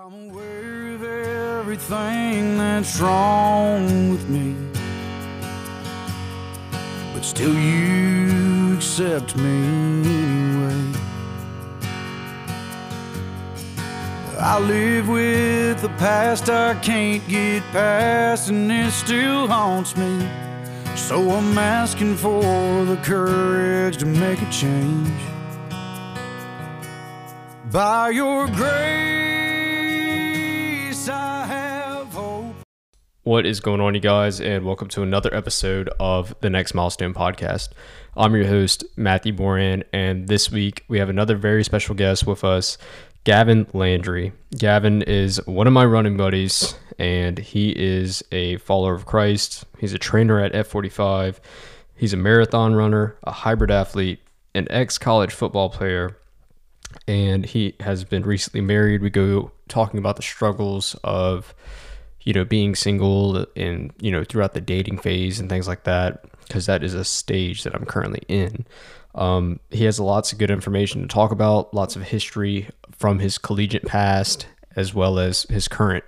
I'm aware of everything that's wrong with me. But still, you accept me anyway. I live with the past I can't get past, and it still haunts me. So I'm asking for the courage to make a change. By your grace, What is going on, you guys, and welcome to another episode of the Next Milestone podcast. I'm your host, Matthew Moran, and this week we have another very special guest with us, Gavin Landry. Gavin is one of my running buddies, and he is a follower of Christ. He's a trainer at F45. He's a marathon runner, a hybrid athlete, an ex college football player, and he has been recently married. We go talking about the struggles of, you know, being single and, you know, throughout the dating phase and things like that, because that is a stage that I'm currently in. Um, he has lots of good information to talk about, lots of history from his collegiate past, as well as his current,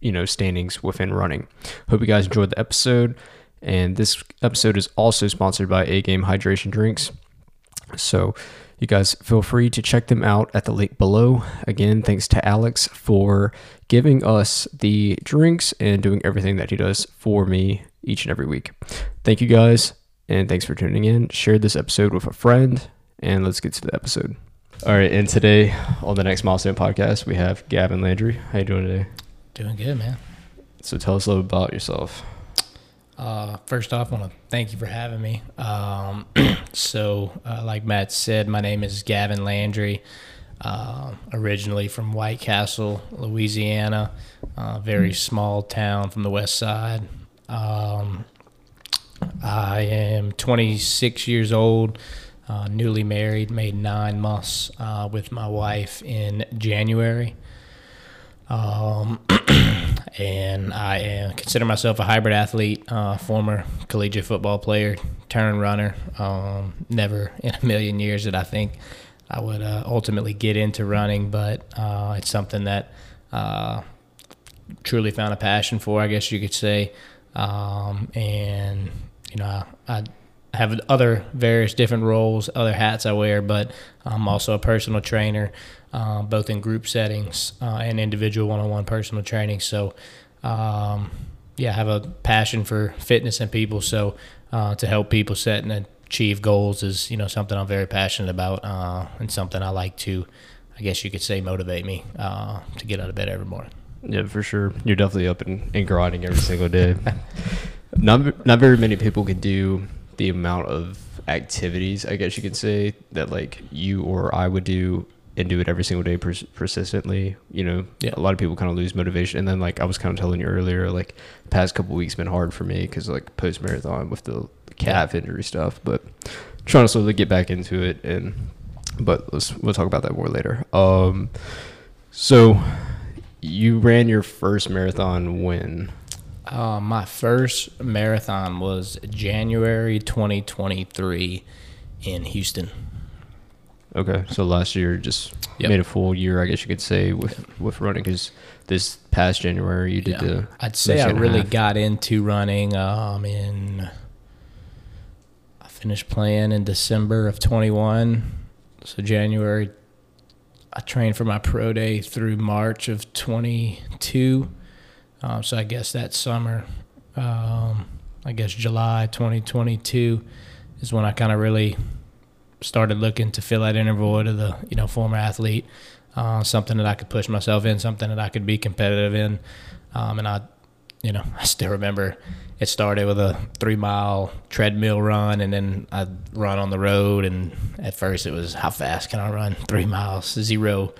you know, standings within running. Hope you guys enjoyed the episode. And this episode is also sponsored by A Game Hydration Drinks. So you guys feel free to check them out at the link below. Again, thanks to Alex for giving us the drinks and doing everything that he does for me each and every week. Thank you guys, and thanks for tuning in. Share this episode with a friend, and let's get to the episode. All right, and today on the Next Milestone podcast, we have Gavin Landry. How you doing today? Doing good, man. So tell us a little about yourself. Uh, first off, I want to thank you for having me. Um, so, uh, like Matt said, my name is Gavin Landry. Uh, originally from White Castle, Louisiana, uh, very small town from the west side. Um, I am 26 years old, uh, newly married, made nine months uh, with my wife in January. Um, and I am, consider myself a hybrid athlete, uh, former collegiate football player, turn runner. Um, never in a million years that I think I would uh, ultimately get into running, but uh, it's something that uh, truly found a passion for, I guess you could say. Um, and you know, I, I have other various different roles, other hats I wear, but I'm also a personal trainer, uh, both in group settings uh, and individual one-on-one personal training. So, um, yeah, I have a passion for fitness and people. So, uh, to help people set and achieve goals is, you know, something I'm very passionate about uh, and something I like to, I guess you could say, motivate me uh, to get out of bed every morning. Yeah, for sure. You're definitely up and, and grinding every single day. not not very many people can do the amount of activities, I guess you could say, that like you or I would do and do it every single day pers- persistently. You know, Yeah. a lot of people kind of lose motivation. And then like I was kind of telling you earlier, like the past couple weeks been hard for me because like post marathon with the calf injury stuff, but trying to slowly get back into it. And but let's we'll talk about that more later. Um, so you ran your first marathon when? Uh, my first marathon was January 2023 in Houston. Okay, so last year just Yep. made a full year, I guess you could say, with with running because this past January you did Yeah. the. I'd say I really got into running um, in. I finished playing in December of 21. So January, I trained for my pro day through March of 22. Um, so I guess that summer, um, I guess July 2022 is when I kind of really started looking to fill that interval to the you know former athlete, uh, something that I could push myself in, something that I could be competitive in, um, and I, you know, I still remember it started with a three mile treadmill run, and then I'd run on the road, and at first it was how fast can I run three miles? Zero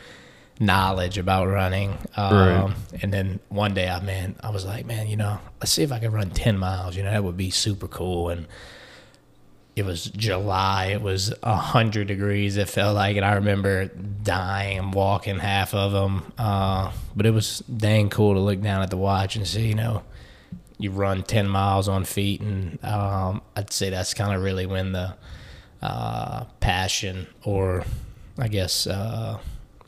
knowledge about running, um, Right. and then one day I man I was like man you know let's see if I can run ten miles you know that would be super cool and it was July. It was a hundred degrees. It felt like, and I remember dying walking half of them. Uh, but it was dang cool to look down at the watch and see, you know, you run ten miles on feet, and um, I'd say that's kind of really when the uh, passion, or I guess uh,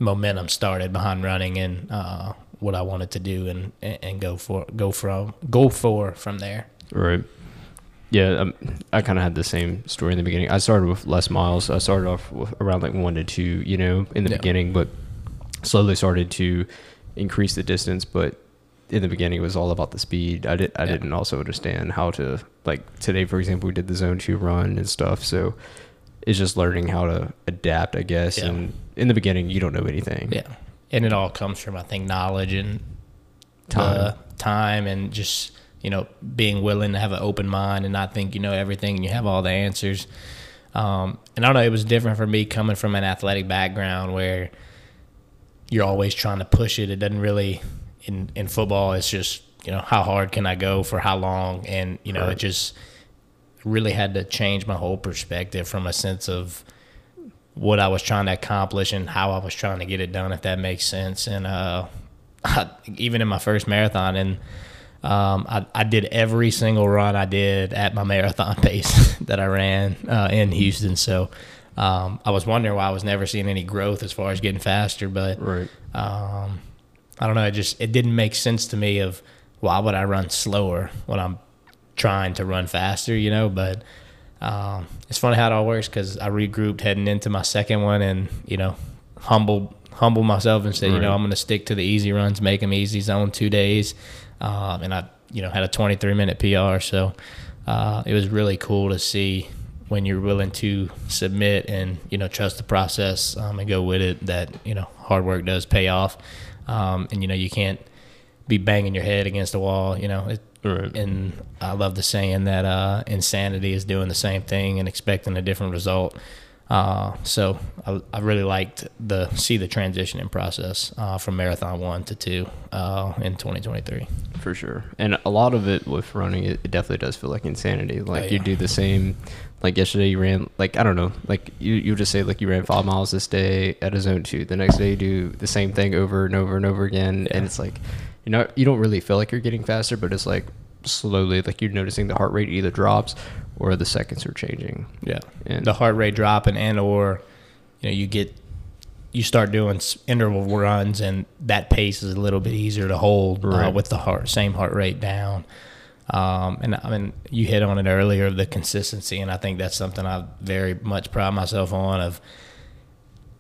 momentum started behind running and uh, what I wanted to do and and go for go from go for from there. Right. Yeah, um, I kind of had the same story in the beginning. I started with less miles. I started off around like one to two, you know, in the Yeah. beginning, but slowly started to increase the distance. But in the beginning, it was all about the speed. I did. I Yeah. didn't also understand how to like today, for example, we did the zone two run and stuff. So it's just learning how to adapt, I guess. Yeah. And in the beginning, you don't know anything. Yeah, and it all comes from I think knowledge and Time. time and just you know being willing to have an open mind and not think you know everything and you have all the answers. Um, and I don't know, it was different for me coming from an athletic background where you're always trying to push it. It doesn't really in in football. It's just you know how hard can I go for how long, and you know Right. it just really had to change my whole perspective from a sense of what I was trying to accomplish and how I was trying to get it done, if that makes sense. And uh, I, even in my first marathon, and um, I, I did every single run I did at my marathon pace that I ran uh, in Houston. So um, I was wondering why I was never seeing any growth as far as getting faster, but Right. um, I don't know. It just it didn't make sense to me of why would I run slower when I'm trying to run faster, you know? But um, it's funny how it all works because I regrouped heading into my second one, and you know, humble humble myself and said, you know, I'm going to stick to the easy runs, make them easy, zone two days, um, and I you know had a 23 minute PR, so uh, it was really cool to see when you're willing to submit and you know trust the process um, and go with it that you know hard work does pay off. Um, and you know you can't be banging your head against the wall you know it, Right. and I love the saying that uh, insanity is doing the same thing and expecting a different result uh, so I, I really liked the see the transitioning process uh, from marathon one to two uh, in 2023 for sure. And a lot of it with running, it, it definitely does feel like insanity. Like Oh, you do the same. Like yesterday, you ran like I don't know. Like you, you just say like you ran five miles this day at a zone two. The next day, you do the same thing over and over and over again, and it's like, you know, you don't really feel like you're getting faster, but it's like slowly, like you're noticing the heart rate either drops or the seconds are changing. Yeah, And- the heart rate dropping, and or you know you get you start doing interval runs, and that pace is a little bit easier to hold uh, with the heart same heart rate down. Um, and I mean, you hit on it earlier of the consistency, and I think that's something I very much pride myself on. Of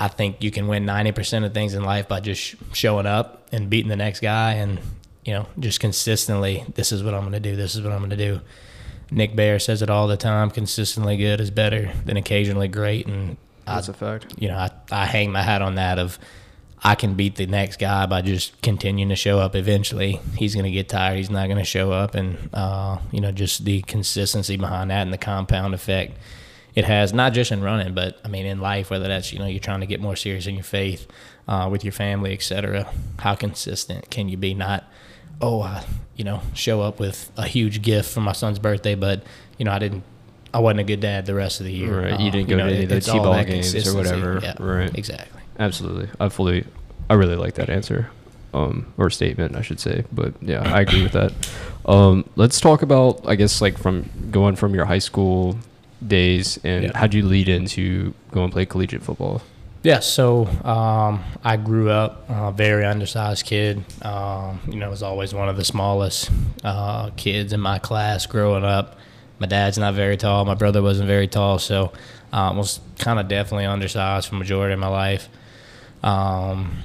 I think you can win ninety percent of things in life by just showing up and beating the next guy, and you know just consistently. This is what I'm going to do. This is what I'm going to do. Nick Bare says it all the time. Consistently good is better than occasionally great, and That's a fact. you know, I, I hang my hat on that of I can beat the next guy by just continuing to show up. Eventually, he's going to get tired. He's not going to show up, and uh, you know, just the consistency behind that and the compound effect it has, not just in running, but I mean in life. Whether that's you know you're trying to get more serious in your faith uh, with your family, etc. How consistent can you be? Not oh, I, you know, show up with a huge gift for my son's birthday, but you know, I didn't. I wasn't a good dad the rest of the year. Right, you Uh, didn't go to any of the T-ball games or whatever. Yeah, Right. Exactly. Absolutely. I fully, I really like that answer, um, or statement, I should say. But yeah, I agree with that. Um, let's talk about, I guess, like from going from your high school days and Yeah. how'd you lead into go and play collegiate football? Yeah, so um, I grew up a very undersized kid. Um, you know, I was always one of the smallest uh, kids in my class growing up. My dad's not very tall. My brother wasn't very tall, so um, was kind of definitely undersized for majority of my life. Um,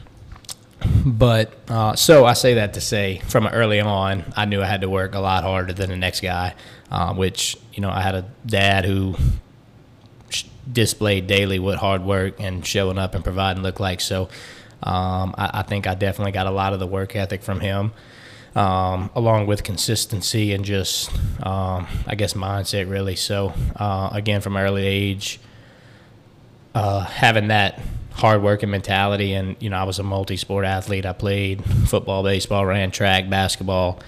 but uh, so I say that to say, from early on, I knew I had to work a lot harder than the next guy. Uh, which you know, I had a dad who displayed daily what hard work and showing up and providing looked like. So um, I, I think I definitely got a lot of the work ethic from him, um, along with consistency and just um, I guess mindset really. So uh, again, from early age, uh, having that hard working mentality and you know I was a multi-sport athlete. I played football, baseball, ran track, basketball,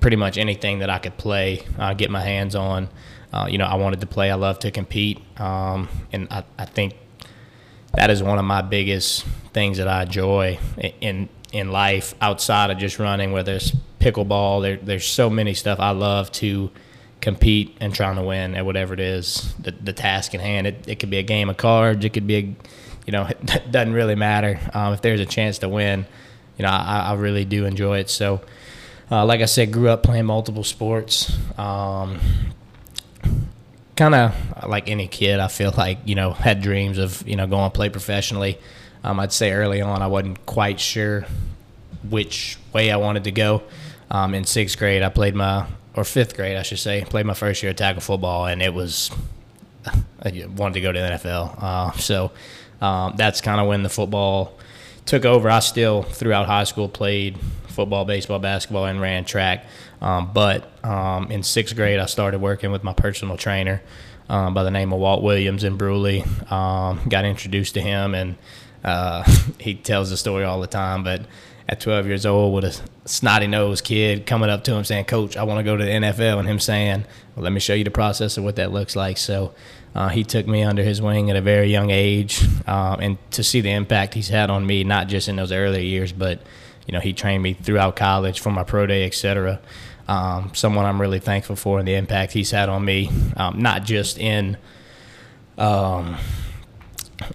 pretty much anything that I could play, uh, get my hands on. Uh, you know, I wanted to play. I love to compete, um, and I, I think that is one of my biggest things that I enjoy in in life outside of just running. Whether it's pickleball, there, there's so many stuff I love to compete and trying to win at whatever it is the, the task in hand. It, it could be a game of cards. It could be a you know, it doesn't really matter um, if there's a chance to win. You know, I, I really do enjoy it. So, uh, like I said, grew up playing multiple sports. Um, kind of like any kid, I feel like you know had dreams of you know going to play professionally. Um, I'd say early on I wasn't quite sure which way I wanted to go. Um, in sixth grade, I played my or fifth grade, I should say, played my first year of tackle football, and it was I wanted to go to the NFL. Uh, so um, that's kind of when the football took over. I still throughout high school played football, baseball, basketball, and ran track. Um, but um, in sixth grade, I started working with my personal trainer um, by the name of Walt Williams in Brusly. Um, got introduced to him, and uh, he tells the story all the time. But at 12 years old, with a snotty nosed kid coming up to him saying, "Coach, I want to go to the NFL," and him saying, "Well, let me show you the process of what that looks like." So. Uh, he took me under his wing at a very young age, um, and to see the impact he's had on me, not just in those earlier years, but you know, he trained me throughout college for my pro day, etc. Um, someone I'm really thankful for and the impact he's had on me, um, not just in um,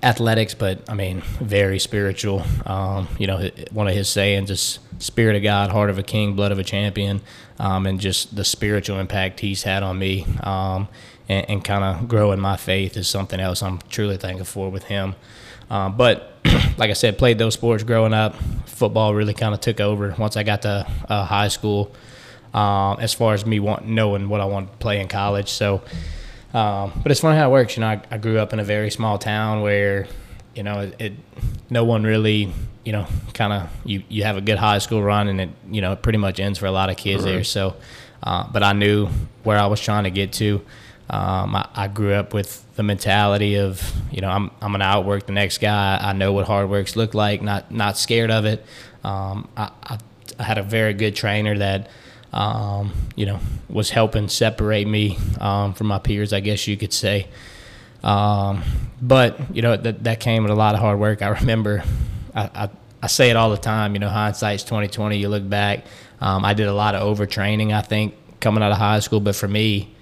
athletics, but I mean, very spiritual. Um, you know, one of his sayings is "Spirit of God, heart of a king, blood of a champion," um, and just the spiritual impact he's had on me um, and, and kind of growing my faith is something else I'm truly thankful for with him. Uh, but like I said, played those sports growing up. Football really kind of took over once I got to uh, high school. Um, as far as me want, knowing what I want to play in college, so. Um, but it's funny how it works. You know, I, I, grew up in a very small town where, you know, it, it no one really, you know, kind of you you have a good high school run and it you know it pretty much ends for a lot of kids right. there. So, uh, but I knew where I was trying to get to. Um, I, I, grew up with the mentality of, you know, I'm, I'm gonna outwork the next guy. I know what hard works look like. Not not scared of it. Um, I, I, I, had a very good trainer that, um, you know, was helping separate me um, from my peers. I guess you could say. Um, but you know that that came with a lot of hard work. I remember, I, I, say it all the time. You know, hindsight's twenty twenty. You look back. Um, I did a lot of overtraining. I think coming out of high school, but for me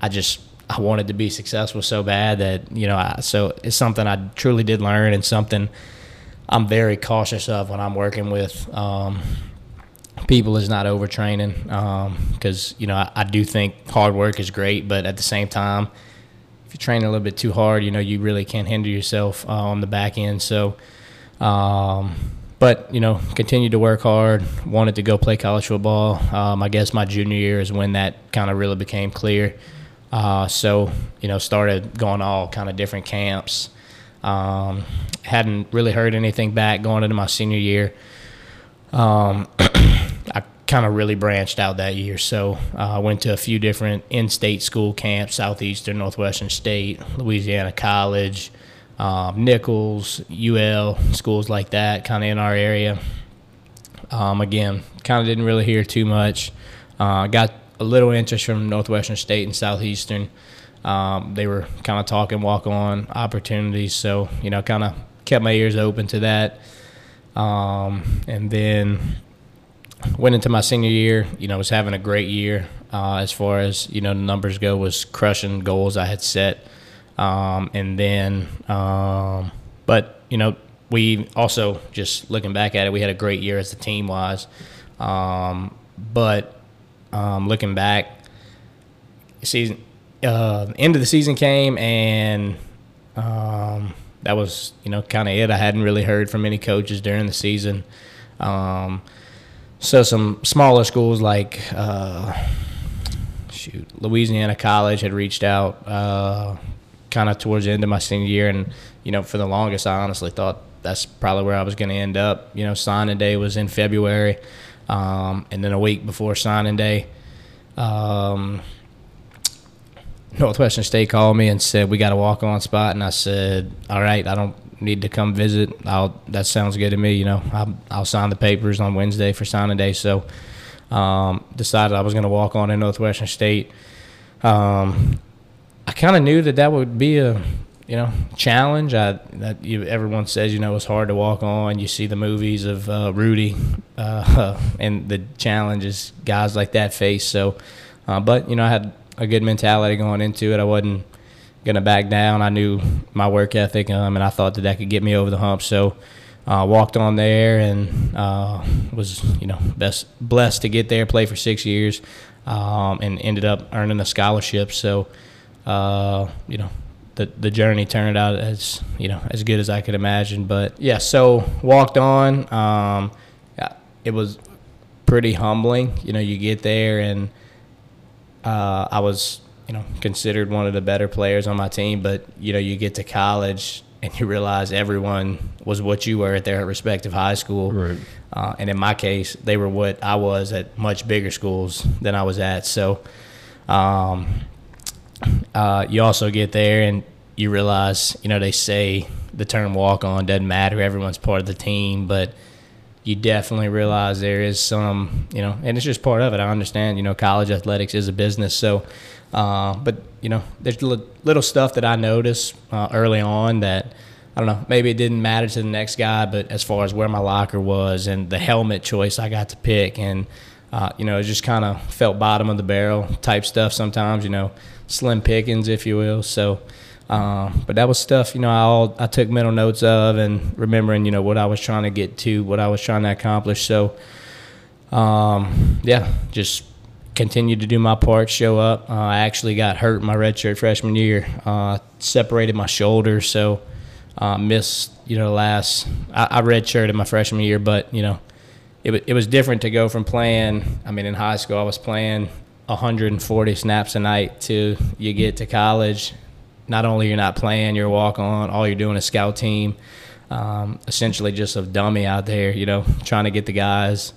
I just I wanted to be successful so bad that you know I, so it's something I truly did learn and something I'm very cautious of when I'm working with um, people is not overtraining because um, you know I, I, do think hard work is great, but at the same time, if you train a little bit too hard, you know you really can't hinder yourself uh, on the back end. So. Um, but you know, continued to work hard. Wanted to go play college football. Um, I guess my junior year is when that kind of really became clear. Uh, so, you know, started going all kind of different camps. Um, hadn't really heard anything back going into my senior year. Um, kind of really branched out that year. So I uh, went to a few different in-state school camps, Southeastern, Northwestern State, Louisiana College, um, Nicholls, UL, schools like that, kind of in our area. Um, again, kind of didn't really hear too much. Uh, got a little interest from Northwestern State and Southeastern. Um, they were kind of talking walk on opportunities, so you know, kind of kept my ears open to that. Um, and then went into my senior year. You know, was having a great year uh, as far as you know the numbers go. Was crushing goals I had set, um, and then, um, but you know, we also just looking back at it, we had a great year as a team wise. Um, but um, looking back, season uh, end of the season came and um, that was you know kind of it. I hadn't really heard from any coaches during the season. Um, so some smaller schools like uh, shoot Louisiana College had reached out uh, kind of towards the end of my senior year, and you know for the longest I honestly thought that's probably where I was going to end up. You know, signing day was in February. Um, and then a week before signing day, um, Northwestern State called me and said we got a walk on spot, and I said, all right, I don't need to come visit. I'll that sounds good to me. You know, I'll, I'll sign the papers on Wednesday for signing day. So um, decided I was going to walk on in Northwestern State. Um, I kind of knew that that would be a you know challenge. I that you, everyone says you know it's hard to walk on. You see the movies of uh, Rudy, uh, and the challenges guys like that face. So, uh, but you know I had a good mentality going into it. I wasn't gonna back down. I knew my work ethic, um, and I thought that that could get me over the hump. So. Uh, walked on there and uh, was you know best blessed to get there, play for six years, um, and ended up earning a scholarship. So uh, you know the the journey turned out as you know as good as I could imagine. But yeah, so walked on. Um, it was pretty humbling. You know, you get there and uh, I was you know considered one of the better players on my team, but you know you get to college and you realize everyone was what you were at their respective high school. Right. Uh, and in my case, they were what I was at much bigger schools than I was at. So, um, uh, you also get there and you realize, you know, they say the term walk on doesn't matter. Everyone's part of the team, but you definitely realize there is some, you know, and it's just part of it. I understand, you know, college athletics is a business. So, uh, but, you know, there's little stuff that I noticed uh, early on that, I don't know, maybe it didn't matter to the next guy, but as far as where my locker was and the helmet choice I got to pick and, uh, you know, it just kind of felt bottom of the barrel type stuff sometimes, you know, slim pickings, if you will. So, um, but that was stuff, you know, I, all, I took mental notes of and remembering, you know, what I was trying to get to, what I was trying to accomplish. So, um, yeah, just continued to do my part, show up. Uh, I actually got hurt my redshirt freshman year, uh, separated my shoulder, so uh, missed, you know, the last. I, I redshirted my freshman year, but you know, it it was different to go from playing. I mean, in high school, I was playing 140 snaps a night to you get to college not only you're not playing, you're walk on, all you're doing is scout team. Um, essentially just a dummy out there, you know, trying to get the guys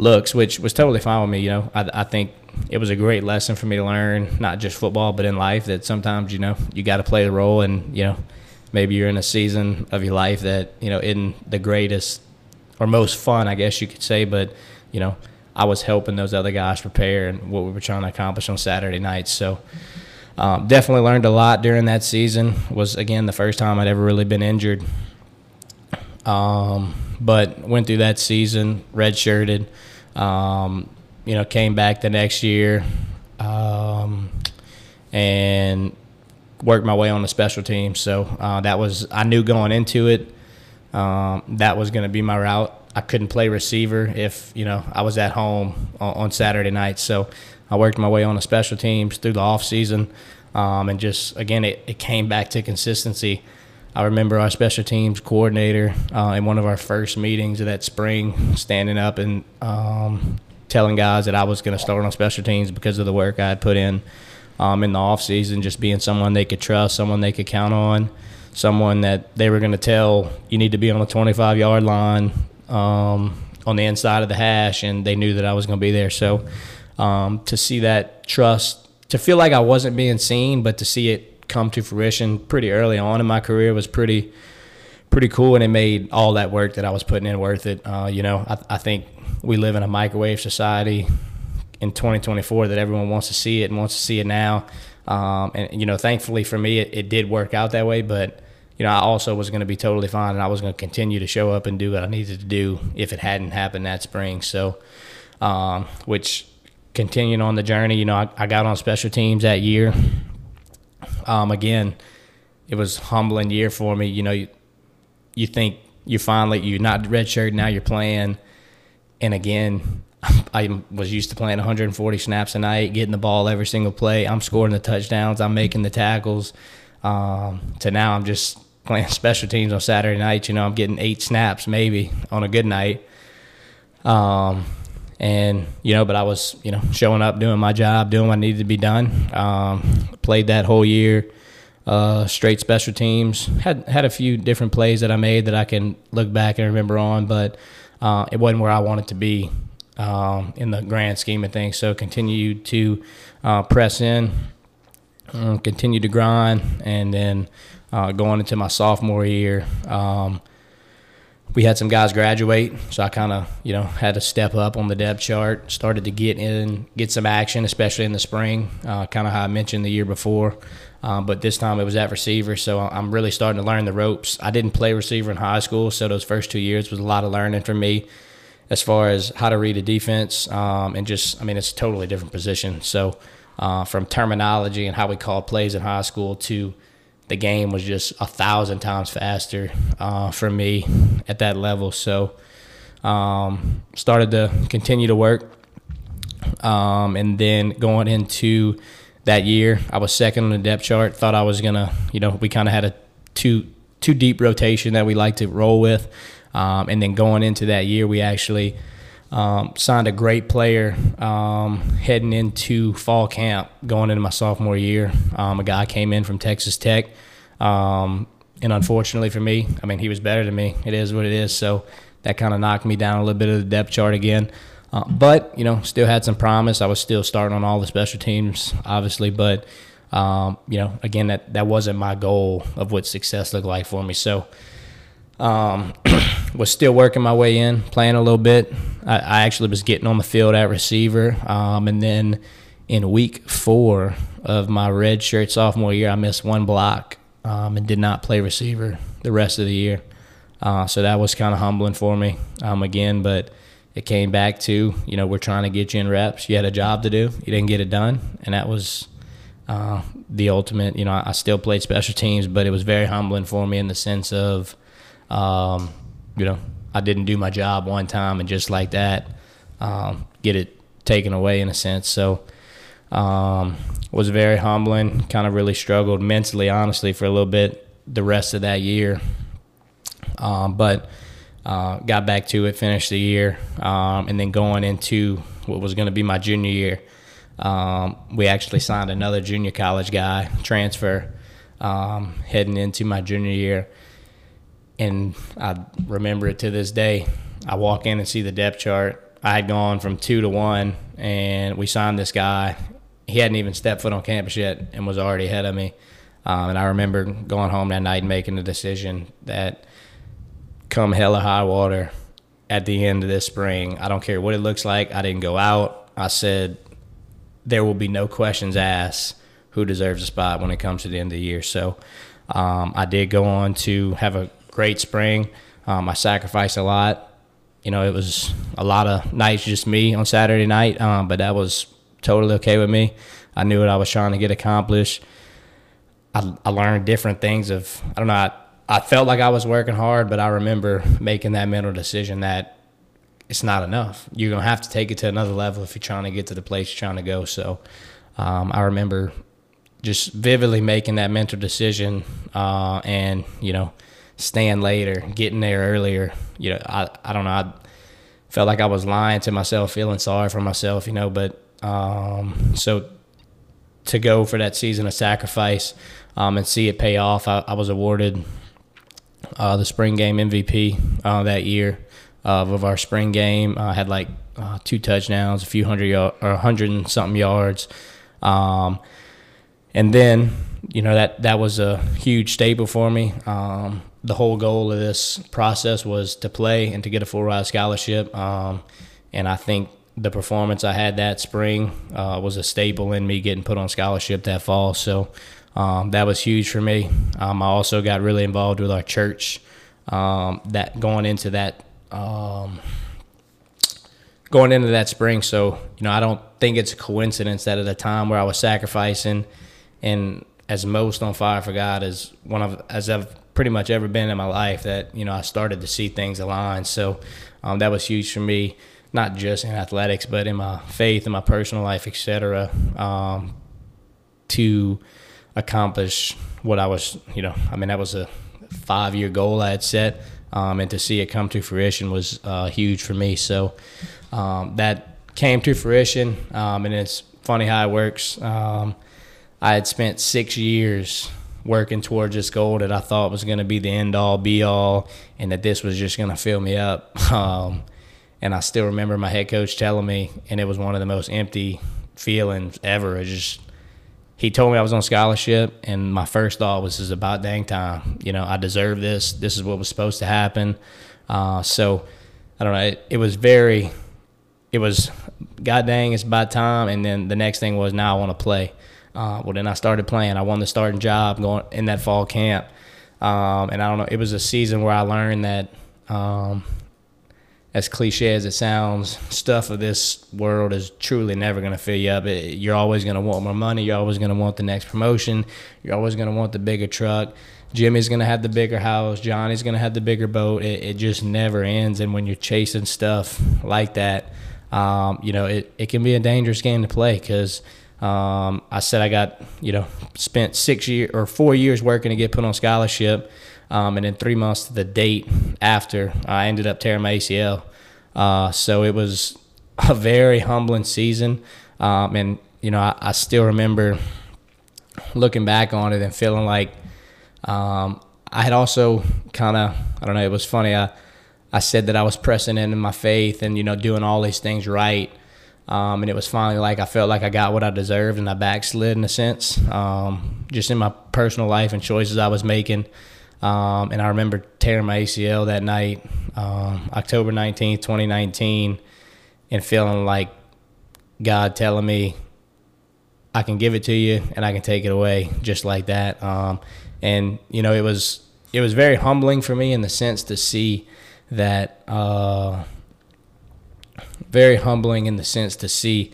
looks, which was totally fine with me. You know, I, I think it was a great lesson for me to learn, not just football, but in life that sometimes, you know, you got to play the role and, you know, maybe you're in a season of your life that, you know, in the greatest or most fun, I guess you could say, but, you know, I was helping those other guys prepare and what we were trying to accomplish on Saturday nights. So, um, definitely learned a lot during that season. Was again the first time I'd ever really been injured. Um, but went through that season, redshirted. Um, you know, came back the next year, um, and worked my way on the special team. So uh, that was I knew going into it um, that was going to be my route. I couldn't play receiver if you know I was at home on, on Saturday night. So I worked my way on the special teams through the off season, um, and just again it, it came back to consistency. I remember our special teams coordinator uh, in one of our first meetings of that spring standing up and um, telling guys that I was going to start on special teams because of the work I had put in um, in the off season, just being someone they could trust, someone they could count on, someone that they were going to tell you need to be on the 25 yard line um, on the inside of the hash, and they knew that I was going to be there. So um, to see that trust, to feel like I wasn't being seen, but to see it come to fruition pretty early on in my career was pretty pretty cool, and it made all that work that I was putting in worth it. Uh, you know, I, I think we live in a microwave society in 2024 that everyone wants to see it and wants to see it now. Um, and you know, thankfully for me, it, it, did work out that way. But you know, I also was going to be totally fine, and I was going to continue to show up and do what I needed to do if it hadn't happened that spring. So, um, which continuing on the journey. You know, I, I got on special teams that year. Um, again, it was humbling year for me. You know, you, you think you finally you're not redshirt now you're playing, and again, I was used to playing 140 snaps a night, getting the ball every single play. I'm scoring the touchdowns. I'm making the tackles. Um, to now, I'm just playing special teams on Saturday nights. You know, I'm getting eight snaps maybe on a good night. Um, and you know, but I was you know showing up, doing my job, doing what needed to be done. Um, played that whole year, uh, straight special teams. Had had a few different plays that I made that I can look back and remember on, but uh, it wasn't where I wanted to be um, in the grand scheme of things. So continue to uh, press in, continue to grind, and then uh, going into my sophomore year. Um, we had some guys graduate, so I kind of you know had to step up on the depth chart. Started to get in, get some action, especially in the spring. Uh, kind of how I mentioned the year before, um, but this time it was at receiver. So I'm really starting to learn the ropes. I didn't play receiver in high school, so those first two years was a lot of learning for me, as far as how to read a defense um, and just I mean it's a totally different position. So uh, from terminology and how we call plays in high school to the game was just a thousand times faster uh, for me at that level. So um, started to continue to work, um, and then going into that year, I was second on the depth chart. Thought I was gonna, you know, we kind of had a two two deep rotation that we like to roll with, um, and then going into that year, we actually. Um, signed a great player um, heading into fall camp, going into my sophomore year. Um, a guy came in from Texas Tech, um, and unfortunately for me, I mean he was better than me. It is what it is. So that kind of knocked me down a little bit of the depth chart again. Uh, but you know, still had some promise. I was still starting on all the special teams, obviously, but um, you know, again, that that wasn't my goal of what success looked like for me. So. Um, was still working my way in, playing a little bit. I, I actually was getting on the field at receiver, um, and then in week four of my red shirt sophomore year, I missed one block um, and did not play receiver the rest of the year. Uh, so that was kind of humbling for me um, again, but it came back to you know we're trying to get you in reps. You had a job to do, you didn't get it done, and that was uh, the ultimate. You know, I still played special teams, but it was very humbling for me in the sense of um, you know, I didn't do my job one time and just like that, um, get it taken away in a sense. So, um, was very humbling. Kind of really struggled mentally, honestly, for a little bit the rest of that year. Um, but uh, got back to it, finished the year, um, and then going into what was going to be my junior year, um, we actually signed another junior college guy transfer um, heading into my junior year and I remember it to this day. I walk in and see the depth chart. I had gone from two to one, and we signed this guy. He hadn't even stepped foot on campus yet, and was already ahead of me. Um, and I remember going home that night and making the decision that come hell or high water at the end of this spring, I don't care what it looks like. I didn't go out. I said there will be no questions asked who deserves a spot when it comes to the end of the year. So um, I did go on to have a great spring. Um, I sacrificed a lot. You know, it was a lot of nights just me on Saturday night, um, but that was totally okay with me. I knew what I was trying to get accomplished. I, I learned different things of, I don't know, I, I felt like I was working hard, but I remember making that mental decision that it's not enough. You're going to have to take it to another level if you're trying to get to the place you're trying to go. So um, I remember just vividly making that mental decision uh, and, you know, staying later, getting there earlier. You know, I, I don't know. I felt like I was lying to myself, feeling sorry for myself, you know, but um, so to go for that season of sacrifice um, and see it pay off, I, I was awarded uh, the spring game MVP uh, that year uh, of our spring game. I had like uh, two touchdowns, a few hundred yard, or a hundred and something yards. Um, and then, you know, that, that was a huge staple for me. Um, the whole goal of this process was to play and to get a full ride scholarship. Um, and I think the performance I had that spring uh, was a staple in me getting put on scholarship that fall. So um, that was huge for me. Um, I also got really involved with our church. Um, that going into that um, going into that spring. So you know, I don't think it's a coincidence that at a time where I was sacrificing and as most on fire for God as one of as I've pretty much ever been in my life that you know I started to see things align. So um, that was huge for me, not just in athletics, but in my faith, in my personal life, etc. Um, to accomplish what I was, you know, I mean that was a five year goal I had set, um, and to see it come to fruition was uh, huge for me. So um, that came to fruition, um, and it's funny how it works. Um, I had spent six years working towards this goal that I thought was going to be the end all be all and that this was just going to fill me up. Um, and I still remember my head coach telling me, and it was one of the most empty feelings ever. It just, he told me I was on scholarship, and my first thought was, "This is about dang time. You know, I deserve this. This is what was supposed to happen." Uh, so, I don't know. It, it was very, it was, God dang, it's about time. And then the next thing was, now I want to play. Uh, well, then I started playing. I won the starting job going in that fall camp. Um, and I don't know, it was a season where I learned that um, as cliche as it sounds, stuff of this world is truly never going to fill you up. It, you're always going to want more money. You're always going to want the next promotion. You're always going to want the bigger truck. Jimmy's going to have the bigger house. Johnny's going to have the bigger boat. It, it, just never ends. And when you're chasing stuff like that, um, you know, it, it can be a dangerous game to play because um, I said I got, you know, spent six years or four years working to get put on scholarship. Um, and then three months to the date after, I ended up tearing my ACL. Uh, so it was a very humbling season. Um, and, you know, I, I, still remember looking back on it and feeling like um, I had also kind of, I don't know, it was funny. I, I said that I was pressing into my faith and, you know, doing all these things right. Um, and it was finally like I felt like I got what I deserved and I backslid in a sense, um, just in my personal life and choices I was making. Um, and I remember tearing my ACL that night, um, October 19th, 2019, and feeling like God telling me, I can give it to you and I can take it away just like that. Um, and, you know, it was, it was very humbling for me in the sense to see that, uh, very humbling in the sense to see,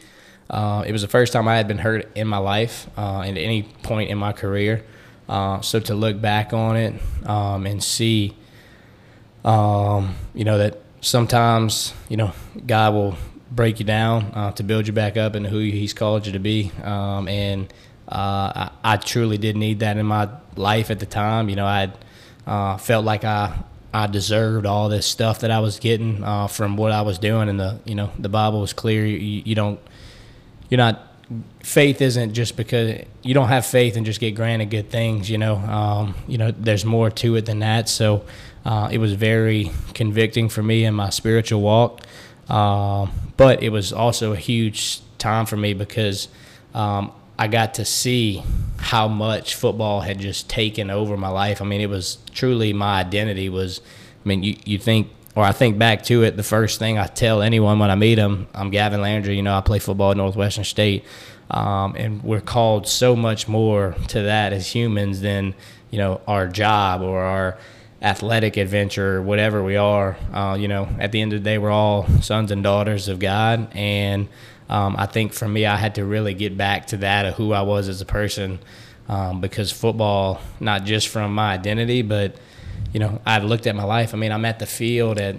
uh, it was the first time I had been hurt in my life, uh, at any point in my career. Uh, so to look back on it um, and see, um, you know, that sometimes, you know, God will break you down uh, to build you back up into who He's called you to be. Um, and uh, I, I, truly did need that in my life at the time. You know, I uh, felt like I I deserved all this stuff that I was getting uh, from what I was doing, and the you know the Bible was clear. You, you don't you're not faith isn't just because you don't have faith and just get granted good things. You know, um, you know, there's more to it than that. So uh, it was very convicting for me in my spiritual walk, uh, but it was also a huge time for me because um, I got to see how much football had just taken over my life. I mean, it was truly my identity. Was I mean, you you think or I think back to it, the first thing I tell anyone when I meet them, I'm Gavin Landry. You know, I play football at Northwestern State, um, and we're called so much more to that as humans than you know our job or our athletic adventure or whatever we are. Uh, you know, at the end of the day, we're all sons and daughters of God, and um, I think for me, I had to really get back to that of who I was as a person, um, because football, not just from my identity, but you know, I looked at my life. I mean, I'm at the field at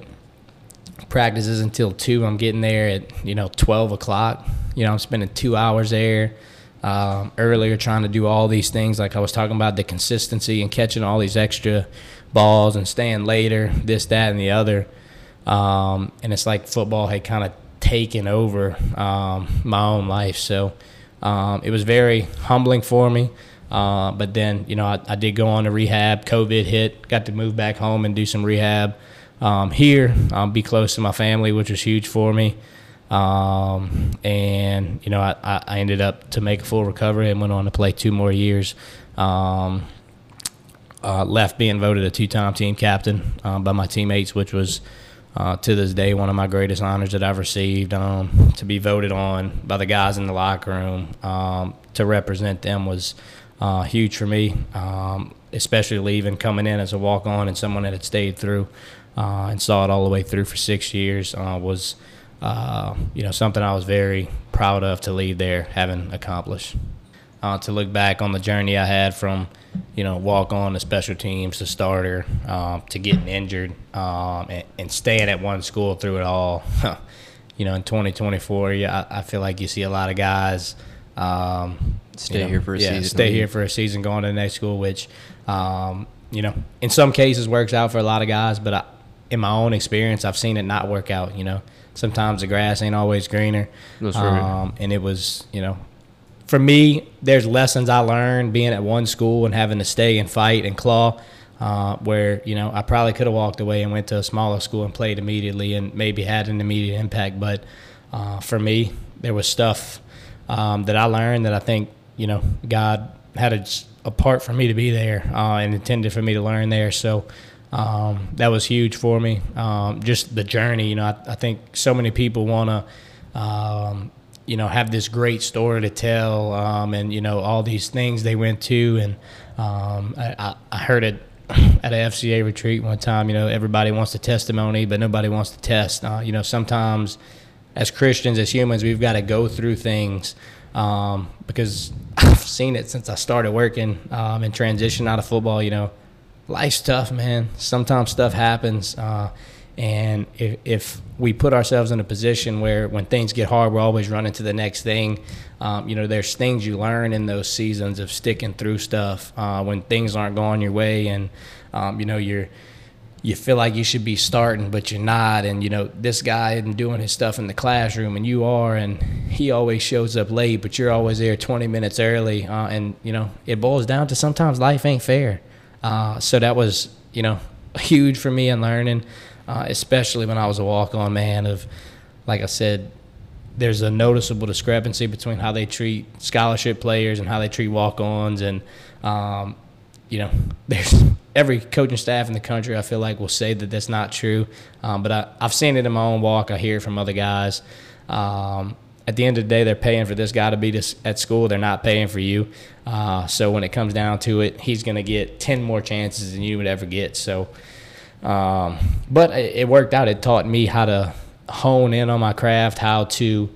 practices until two. I'm getting there at you know 12 o'clock. You know, I'm spending two hours there. Um, earlier, trying to do all these things, like I was talking about the consistency and catching all these extra balls and staying later, this, that, and the other. Um, and it's like football had kind of taken over um, my own life. So um, it was very humbling for me. Uh, but then, you know, I, I, did go on to rehab. COVID hit, got to move back home and do some rehab um, here, um, be close to my family, which was huge for me. Um, and, you know, I, I, ended up to make a full recovery and went on to play two more years. Um, uh, left being voted a two time team captain by my teammates, which was uh, to this day one of my greatest honors that I've received. Um, to be voted on by the guys in the locker room um, to represent them was uh, huge for me, um, especially leaving, coming in as a walk on and someone that had stayed through uh, and saw it all the way through for six years uh, was, uh, you know, something I was very proud of to leave there, having accomplished. Uh, to look back on the journey I had from, you know, walk on to special teams to starter um, to getting injured um, and, and, staying at one school through it all. you know, in 2024, yeah, I, I, feel like you see a lot of guys. Um, stay you know, here for a yeah, season. Stay here for a season, going to the next school, which, um, you know, in some cases works out for a lot of guys, but I, in my own experience, I've seen it not work out. You know, sometimes the grass ain't always greener. Um, and it was, you know, for me, there's lessons I learned being at one school and having to stay and fight and claw. Uh, where you know I probably could have walked away and went to a smaller school and played immediately and maybe had an immediate impact. But uh, for me, there was stuff um, that I learned that I think you know, God had a, a part for me to be there uh, and intended for me to learn there. So um, that was huge for me. Um, just the journey, you know, I, I think so many people want to, um, you know, have this great story to tell um, and, you know, all these things they went to. And um, I, I, heard it at a FCA retreat one time. You know, everybody wants the testimony, but nobody wants to test. Uh, you know, sometimes as Christians, as humans, we've got to go through things um, because I've seen it since I started working um, and transition out of football. You know, life's tough, man. Sometimes stuff happens. Uh, and if, if we put ourselves in a position where when things get hard, we're always running to the next thing, um, you know, there's things you learn in those seasons of sticking through stuff uh, when things aren't going your way, and um, you know you're you feel like you should be starting, but you're not, and you know this guy isn't doing his stuff in the classroom, and you are, and he always shows up late, but you're always there 20 minutes early, uh, and you know it boils down to sometimes life ain't fair. Uh, so that was you know huge for me in learning, uh, especially when I was a walk-on man of, like I said, there's a noticeable discrepancy between how they treat scholarship players and how they treat walk-ons, and um, you know, there's every coaching staff in the country. I feel like will say that that's not true, um, but I, I've seen it in my own walk. I hear it from other guys. Um, at the end of the day, they're paying for this guy to be this, at school. They're not paying for you. Uh, so when it comes down to it, he's going to get ten more chances than you would ever get. So, um, but it, it worked out. It taught me how to hone in on my craft, how to.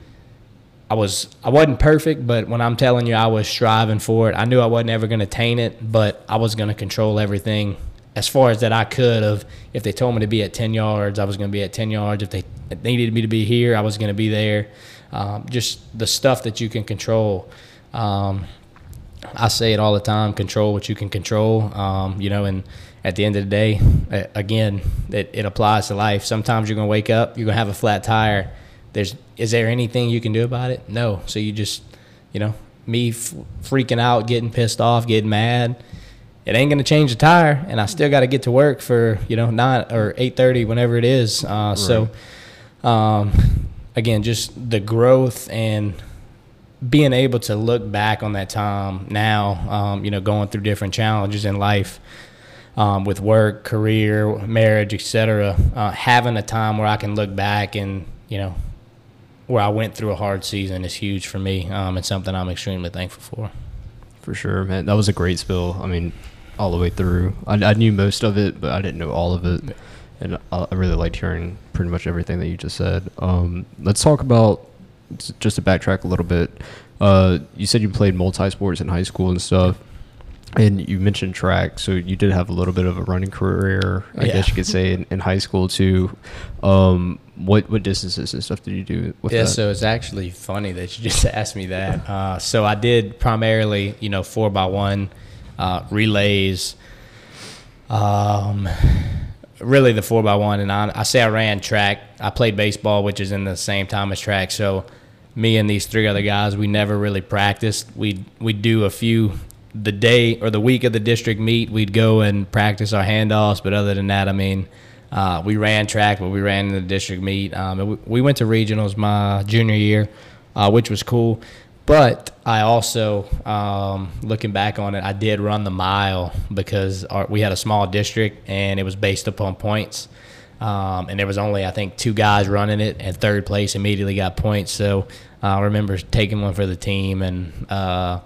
I was I wasn't perfect, but when I'm telling you I was striving for it, I knew I wasn't ever going to attain it, but I was going to control everything as far as that I could. Of if they told me to be at 10 yards, I was going to be at 10 yards. If they needed me to be here, I was going to be there. Um, just the stuff that you can control. Um, I say it all the time: control what you can control. Um, you know, and at the end of the day, again, it, it applies to life. Sometimes you're gonna wake up, you're gonna have a flat tire. There's is there anything you can do about it? No. So you just, you know, me f- freaking out, getting pissed off, getting mad. It ain't gonna change the tire, and I still got to get to work for you know nine or eight thirty, whenever it is. Uh, right. So, um, again, just the growth and being able to look back on that time now, um, you know, going through different challenges in life, um, with work, career, marriage, etc. Uh, having a time where I can look back and you know where I went through a hard season is huge for me. Um, it's something I'm extremely thankful for. For sure, man. That was a great spill. I mean, all the way through. I, I knew most of it, but I didn't know all of it. And I, I really liked hearing pretty much everything that you just said. Um, let's talk about just to backtrack a little bit. Uh, you said you played multi sports in high school and stuff. And you mentioned track, so you did have a little bit of a running career, I yeah. guess you could say, in, in high school too. Um, what what distances and stuff did you do with yeah, that? so it's actually funny that you just asked me that. Uh, so I did primarily, you know, four by one uh, relays. Um, really the four by one, and I, I say I ran track. I played baseball, which is in the same time as track. So me and these three other guys, we never really practiced. We we do a few the day or the week of the district meet, we'd go and practice our handoffs. But other than that, I mean, uh, we ran track, but we ran in the district meet. Um, we, went to regionals my junior year, uh, which was cool. But I also, um, looking back on it, I did run the mile because our, we had a small district and it was based upon points. Um, and there was only I think two guys running it, and third place immediately got points. So uh, I remember taking one for the team, and uh,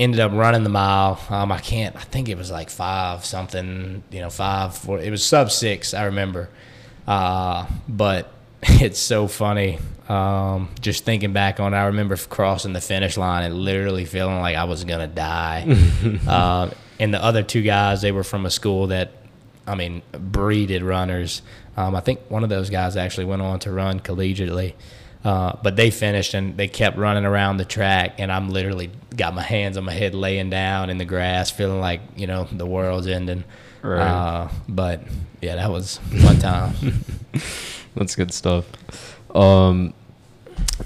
ended up running the mile. Um, I can't. I think it was like five something. You know, five. Four, it was sub six. I remember. Uh, but it's so funny. Um, just thinking back on it, I remember crossing the finish line and literally feeling like I was gonna die. uh, and the other two guys, they were from a school that, I mean, breeded runners. Um, I think one of those guys actually went on to run collegiately. Uh, but they finished and they kept running around the track, and I'm literally got my hands on my head, laying down in the grass, feeling like you know the world's ending. Right. Uh, but yeah, that was fun time. That's good stuff. Um,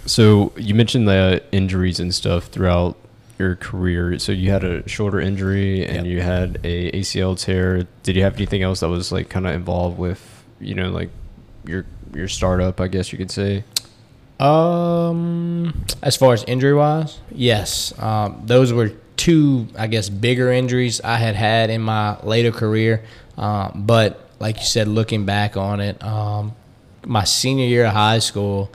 so you mentioned the injuries and stuff throughout your career. So you had a shoulder injury and yep. you had a ACL tear. Did you have anything else that was like kind of involved with you know like your your startup? I guess you could say. Um, as far as injury wise, yes. Um, those were two, I guess, bigger injuries I had had in my later career. Um, but like you said, looking back on it, um, my senior year of high school,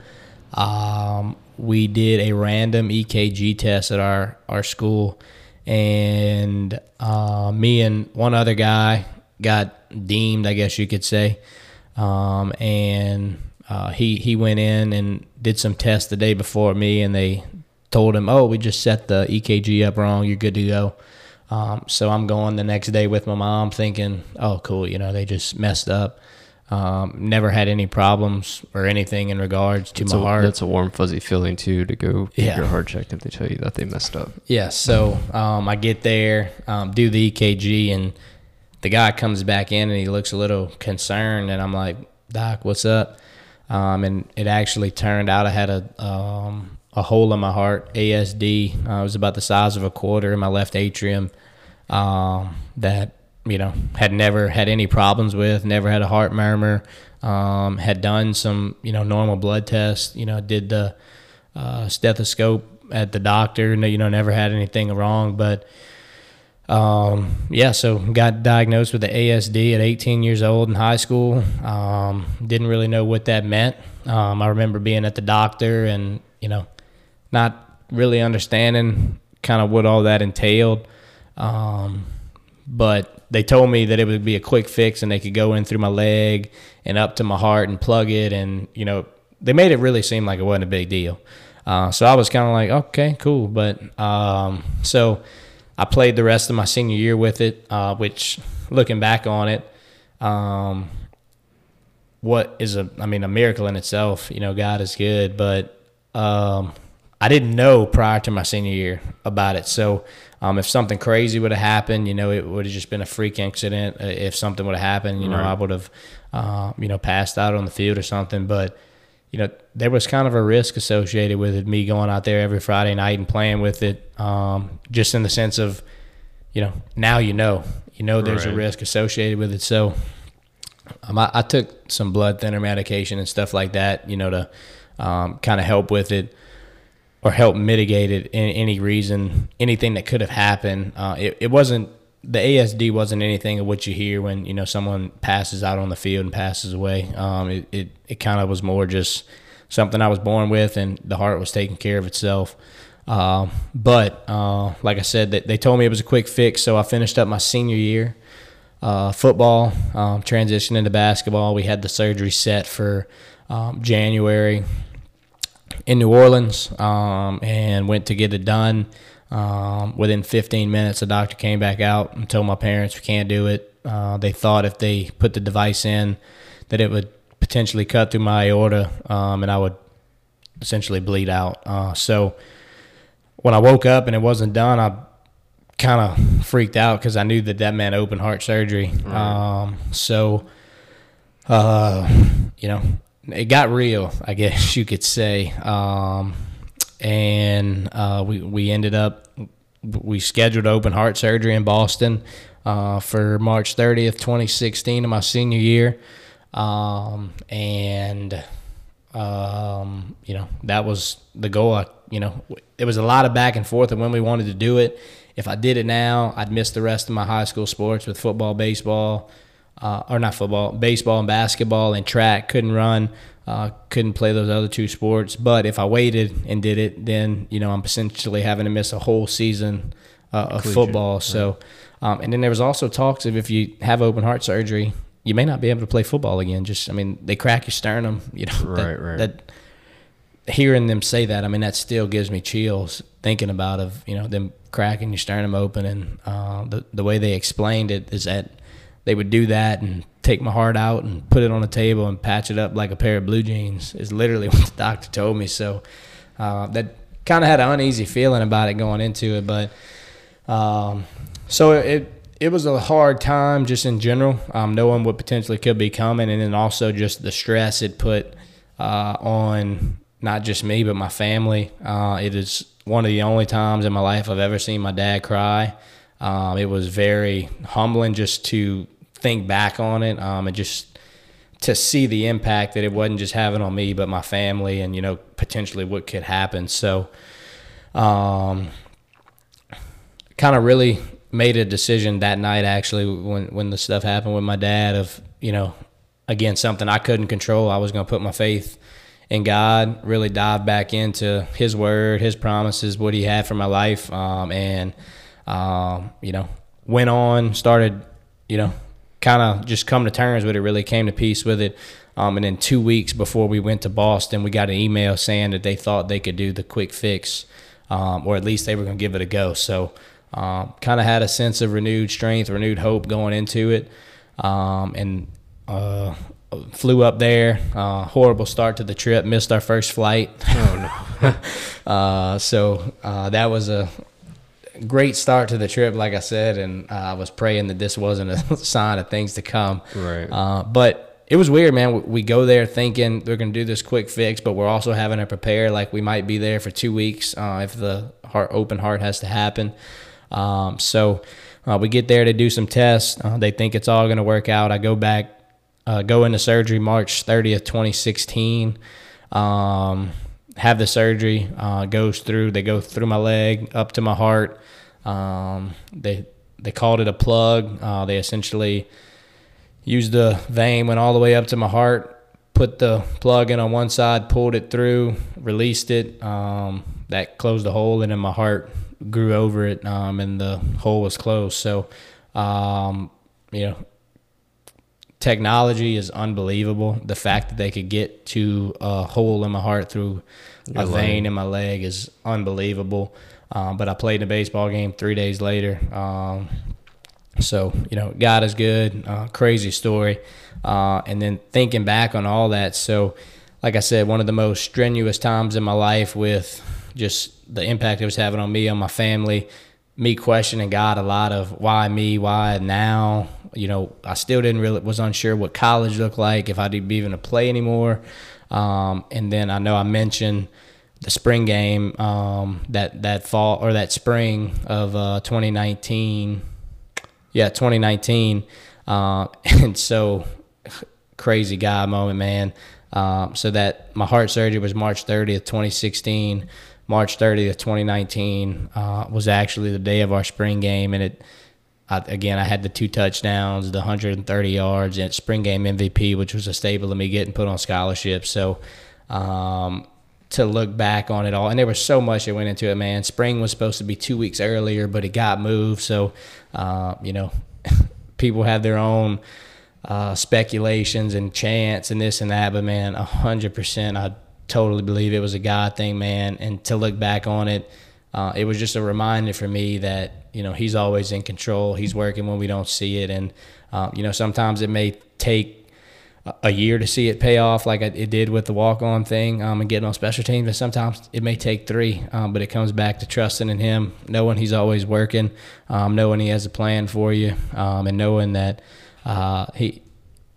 um, we did a random EKG test at our our school, and uh, me and one other guy got deemed, I guess you could say. Um, and uh, he he went in and did some tests the day before me, and they told him, "Oh, we just set the EKG up wrong. You're good to go." Um, so I'm going the next day with my mom, thinking, "Oh, cool. You know, they just messed up." Um, never had any problems or anything in regards to It's my a, heart. That's a warm, fuzzy feeling too to go get Yeah. your heart checked if they tell you that they messed up. Yeah, so um, I get there, um, do the EKG, and the guy comes back in and he looks a little concerned, and I'm like, Doc, what's up? Um, and it actually turned out I had a um, a hole in my heart, ASD. Uh, it was about the size of a quarter in my left atrium. Um, that you know had never had any problems with, never had a heart murmur. Um, had done some you know normal blood tests. You know, did the uh, stethoscope at the doctor. You know, never had anything wrong, but um, yeah, so got diagnosed with the ASD at 18 years old in high school. Um, didn't really know what that meant. Um, I remember being at the doctor and you know, not really understanding kind of what all that entailed. Um, but they told me that it would be a quick fix and they could go in through my leg and up to my heart and plug it and you know they made it really seem like it wasn't a big deal uh, so i was kind of like okay cool but um, so i played the rest of my senior year with it uh, which looking back on it um, what is a i mean a miracle in itself you know god is good but um, i didn't know prior to my senior year about it. So um, if something crazy would have happened you know it would have just been a freak incident. Uh, if something would have happened you know Right. i would have uh, you know passed out on the field or something. But you know there was kind of a risk associated with it me going out there every friday night and playing with it um, just in the sense of you know now you know you know there's a risk associated with it so um, I, I took some blood thinner medication and stuff like that, you know, to um, kind of help with it or help mitigate it in any reason, anything that could have happened. Uh, it, it wasn't the ASD wasn't anything of what you hear when you know someone passes out on the field and passes away. Um, it it, it kind of was more just something I was born with, and the heart was taking care of itself. Um, but uh, like I said, they, they told me it was a quick fix, so I finished up my senior year uh, football, um, transitioned into basketball. We had the surgery set for um, January in New Orleans um, and went to get it done. Um, within 15 minutes, the doctor came back out and told my parents we can't do it. Uh, they thought if they put the device in, that it would potentially cut through my aorta um, and I would essentially bleed out. Uh, so when I woke up and it wasn't done, I kind of freaked out because I knew that that meant open heart surgery. Um, so, uh, you know, it got real, I guess you could say. Um, and uh, we we ended up we scheduled open heart surgery in Boston uh, for March 30th, 2016, of my senior year. Um, and um, you know that was the goal. I, you know, it was a lot of back and forth of when we wanted to do it. If I did it now, I'd miss the rest of my high school sports with football, baseball, uh, or not football, baseball and basketball and track. Couldn't run, uh, couldn't play those other two sports. But if I waited and did it, then you know I'm essentially having to miss a whole season uh, of football. So, um, and then there was also talks of if you have open heart surgery, you may not be able to play football again. Just I mean, they crack your sternum. You know, Right, that, right. that hearing them say that, I mean, that still gives me chills thinking about of you know them cracking your sternum open and uh, the the way they explained it is that they would do that and take my heart out and put it on a table and patch it up like a pair of blue jeans is literally what the doctor told me. So uh, that kind of had an uneasy feeling about it going into it, but um, so it it was a hard time just in general, um, knowing what potentially could be coming, and then also just the stress it put uh, on not just me but my family. Uh, it is one of the only times in my life I've ever seen my dad cry. Um, it was very humbling just to think back on it um, and just to see the impact that it wasn't just having on me but my family and you know potentially what could happen. So. Um, kind of really made a decision that night actually when when the stuff happened with my dad of you know again something I couldn't control I was going to put my faith in God really dive back into his word his promises what he had for my life um, and um, you know, went on, started, you know, kind of just come to terms with it. Really came to peace with it. Um, and then two weeks before we went to Boston, we got an email saying that they thought they could do the quick fix, um, or at least they were going to give it a go. So, um, kind of had a sense of renewed strength, renewed hope going into it, um, and uh, flew up there. Uh, horrible start to the trip. Missed our first flight. Oh no. uh, so uh, that was a great start to the trip, like I said, and uh, I was praying that this wasn't a sign of things to come. Right. Uh, but it was weird, man. We go there thinking they're gonna do this quick fix, but we're also having to prepare like we might be there for two weeks uh, if the heart open heart has to happen. Um, so uh, we get there to do some tests. Uh, they think it's all gonna work out. I go back, uh, go into surgery March 30th, 2016. Um, have the surgery. Uh, goes through. They go through my leg up to my heart. Um, they they called it a plug. Uh, they essentially used the vein, went all the way up to my heart, put the plug in on one side, pulled it through, released it. Um, that closed the hole, and then my heart grew over it, um, and the hole was closed. So, um, you know, technology is unbelievable. The fact that they could get to a hole in my heart through Your a leg. vein in my leg is unbelievable. Um, but I played in a baseball game three days later. Um, so, you know, God is good. Uh, crazy story. Uh, and then thinking back on all that. So, like I said, one of the most strenuous times in my life with just the impact it was having on me, on my family, me questioning God a lot of why me, why now. You know, I still didn't really, was unsure what college looked like, if I'd be even to play anymore. Um, and then I know I mentioned the spring game um, that that fall or that spring of uh, 2019 yeah, 2019. Uh, and so crazy guy moment, man. Um, so that my heart surgery was March 30th, 2016. March 30th, 2019 uh, was actually the day of our spring game, and it. I, again, I had the two touchdowns, the 130 yards, and spring game MVP, which was a staple of me getting put on scholarship. So, um, to look back on it all. And there was so much that went into it, man. Spring was supposed to be two weeks earlier, but it got moved. So, uh, you know, people have their own uh, speculations and chance and this and that. But, man, 100%, I totally believe it was a God thing, man. And to look back on it, uh, it was just a reminder for me that, you know, He's always in control. He's working when we don't see it. And, uh, you know, sometimes it may take a year to see it pay off like it did with the walk on thing um, and getting on special teams. And sometimes it may take three, um, but it comes back to trusting in him, knowing he's always working, um, knowing he has a plan for you, um, and knowing that uh, he,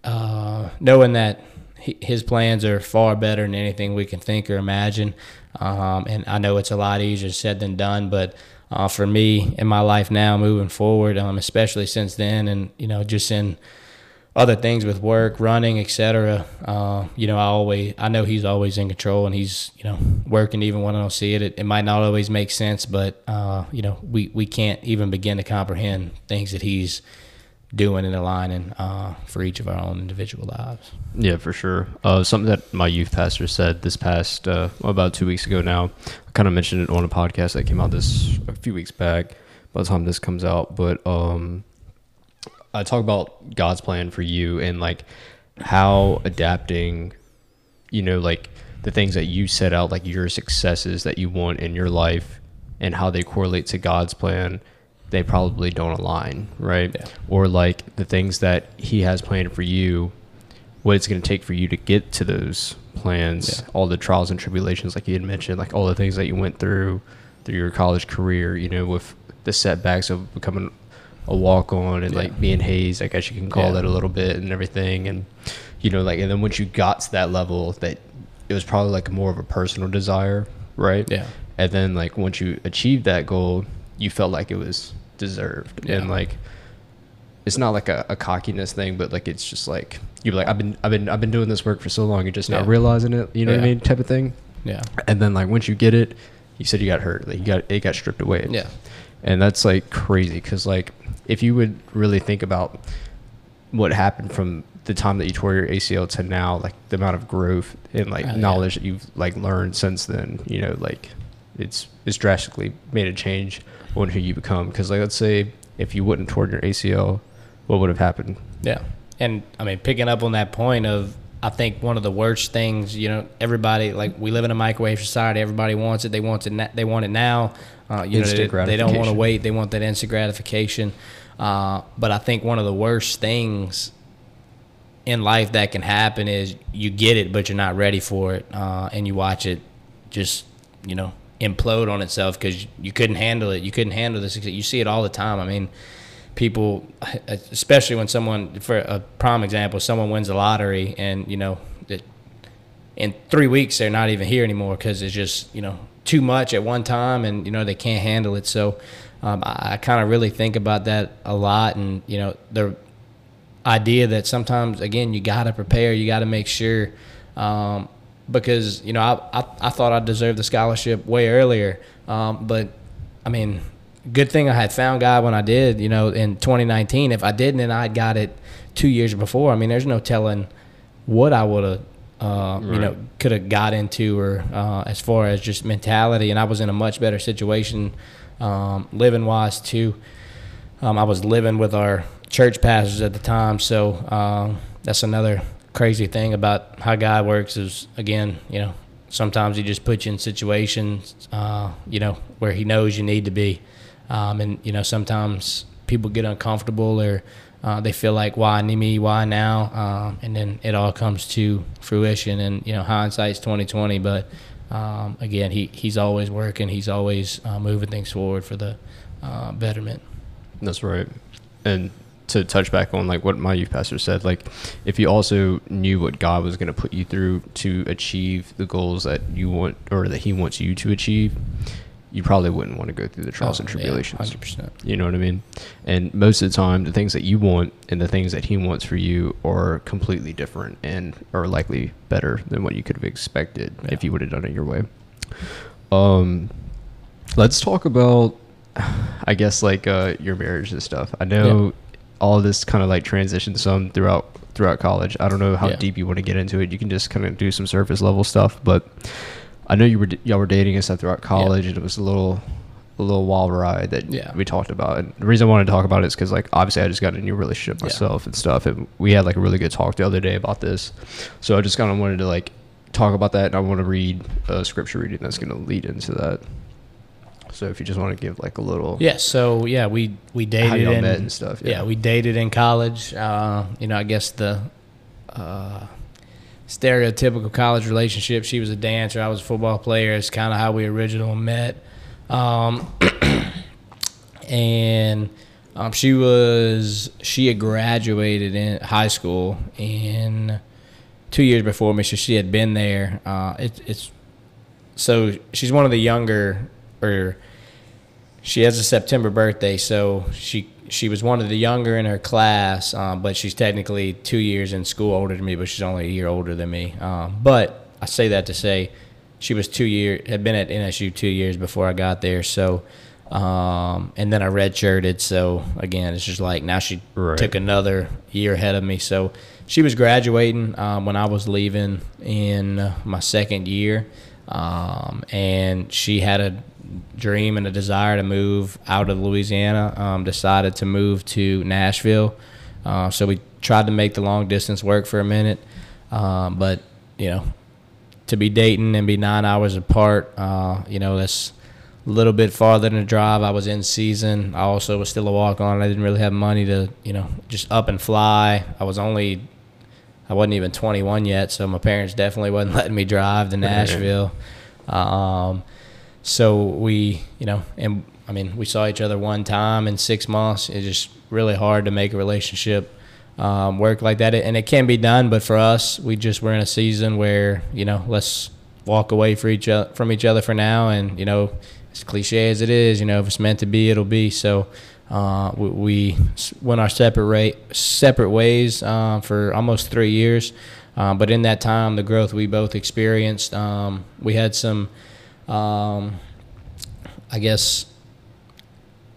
uh, knowing that he, his plans are far better than anything we can think or imagine. Um, and I know it's a lot easier said than done, but uh, for me in my life now, moving forward, um, especially since then, and you know, just in other things with work, running, etc. Uh, you know, I always I know he's always in control and he's you know working even when I don't see it. It, it might not always make sense, but uh, you know we we can't even begin to comprehend things that he's doing and aligning uh, for each of our own individual lives. Yeah, for sure. Uh, something that my youth pastor said this past uh, about two weeks ago now. I kind of mentioned it on a podcast that came out this a few weeks back. By the time this comes out, but um, I talk about God's plan for you and like how adapting, you know, like the things that you set out, like your successes that you want in your life and how they correlate to God's plan, they probably don't align, right? Yeah. Or like the things that He has planned for you, what it's going to take for you to get to those plans, yeah. all the trials and tribulations, like you had mentioned, like all the things that you went through through your college career, you know, with the setbacks of becoming a walk on and yeah. like being hazed, I guess you can call yeah. it a little bit and everything. And, you know, like, and then once you got to that level, that it was probably like more of a personal desire, right? Yeah. And then, like, once you achieved that goal, you felt like it was deserved. Yeah. And, like, it's not like a, a, cockiness thing, but like, it's just like, you're like, I've been, I've been, I've been doing this work for so long, you're just not realizing it, you know what I mean? Type of thing. Yeah. And then, like, once you get it, you said you got hurt, like, you got, it got stripped away. Yeah. And that's like crazy because, like, if you would really think about what happened from the time that you tore your ACL to now, like the amount of growth and like oh, knowledge yeah. that you've like learned since then, you know, like it's it's drastically made a change on who you become. Because like let's say if you wouldn't torn your ACL, what would have happened? Yeah. And I mean, picking up on that point of, I think one of the worst things, you know, everybody like we live in a microwave society. Everybody wants it. They want it. Na- they want it now. Uh, you Instant know, they, they don't want to wait. They want that instant gratification. Uh, but I think one of the worst things in life that can happen is you get it, but you're not ready for it, uh, and you watch it just, you know, implode on itself because you couldn't handle it. You couldn't handle this. You see it all the time. I mean, people, especially when someone, for a prime example, someone wins the lottery and you know, it, in three weeks they're not even here anymore because it's just you know too much at one time and you know they can't handle it. So um, I, I kind of really think about that a lot, and you know the idea that sometimes again you got to prepare, you got to make sure. Um, because you know I, I, I thought I deserved the scholarship way earlier, um, but I mean, good thing I had found God when I did. You know, in 2019, if I didn't and I'd got it two years before, I mean, there's no telling what I would have, uh, you know, could have got into or uh, as far as just mentality. And I was in a much better situation, um, living wise too. Um, I was living with our church pastors at the time, so um, that's another crazy thing about how God works. Is again, you know, sometimes He just puts you in situations, uh, you know, where He knows you need to be, um, and you know, sometimes people get uncomfortable or uh, they feel like, why me, why now, um, and then it all comes to fruition. And you know, hindsight's twenty twenty, but um, again, he he's always working. He's always uh, moving things forward for the uh, betterment. That's right. And to touch back on like what my youth pastor said, like if you also knew what God was going to put you through to achieve the goals that you want or that He wants you to achieve, you probably wouldn't want to go through the trials and tribulations. Oh, percent. You know what I mean? And most of the time, the things that you want and the things that he wants for you are completely different and are likely better than what you could have expected Yeah. if you would have done it your way. Um, let's talk about, I guess, like uh, your marriage and stuff. I know all this kind of like transitioned some throughout throughout college. I don't know how Yeah. deep you want to get into it. You can just kind of do some surface level stuff, but I know you were y'all were dating and stuff throughout college, and it was a little a little wild ride that Yeah. we talked about. And the reason I wanted to talk about it is because like obviously I just got a new relationship Yeah. myself and stuff, and we had like a really good talk the other day about this. So I just kind of wanted to like talk about that, and I want to read a scripture reading that's going to lead into that. So if you just want to give like a little Yeah. So yeah, we we dated in met and stuff, Yeah. yeah. we dated in college. Uh, you know, I guess the uh, stereotypical college relationship. She was a dancer. I was a football player. It's kind of how we originally met. Um, and um, she was she had graduated in high school in two years before me, so she had been there. Uh, it, it's so she's one of the younger or she has a September birthday, so she she was one of the younger in her class, um, but she's technically two years in school older than me, but she's only a year older than me. Um, but I say that to say she was two year had been at NSU two years before I got there, so. Um, and then I redshirted, so again, it's just like now she Right. took another year ahead of me. So she was graduating um, when I was leaving in my second year, um, and she had a dream and a desire to move out of Louisiana. Um, decided to move to Nashville, uh, so we tried to make the long distance work for a minute, um, but you know, to be dating and be nine hours apart, uh, you know, that's a little bit farther than a drive. I was in season. I also was still a walk on. I didn't really have money to, you know, just up and fly. I was only, I wasn't even 21 yet, so my parents definitely wasn't letting me drive to Nashville. Um, so we, you know, and I mean, we saw each other one time in six months. It's just really hard to make a relationship um, work like that, and it can be done. But for us, we just were in a season where you know, let's walk away for each other, from each other for now, and you know, as cliche as it is, you know, if it's meant to be, it'll be. So. Uh, we, we went our separate rate, separate ways uh, for almost three years, uh, but in that time, the growth we both experienced, um, we had some um, I guess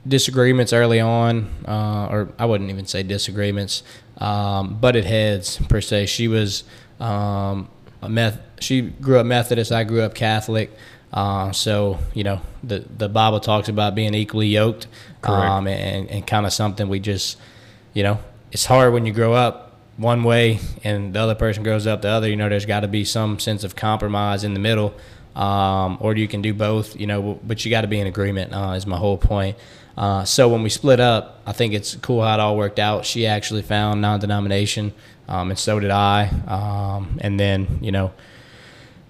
disagreements early on, uh, or I wouldn't even say disagreements, um, butted heads per se. She was um, a meth. She grew up Methodist. I grew up Catholic. Uh, so you know the the Bible talks about being equally yoked, um, and and kind of something we just you know it's hard when you grow up one way and the other person grows up the other. You know, there's got to be some sense of compromise in the middle, um, or you can do both. You know, but you got to be in agreement. Uh, is my whole point. Uh, so when we split up, I think it's cool how it all worked out. She actually found non-denomination, um, and so did I. Um, and then you know,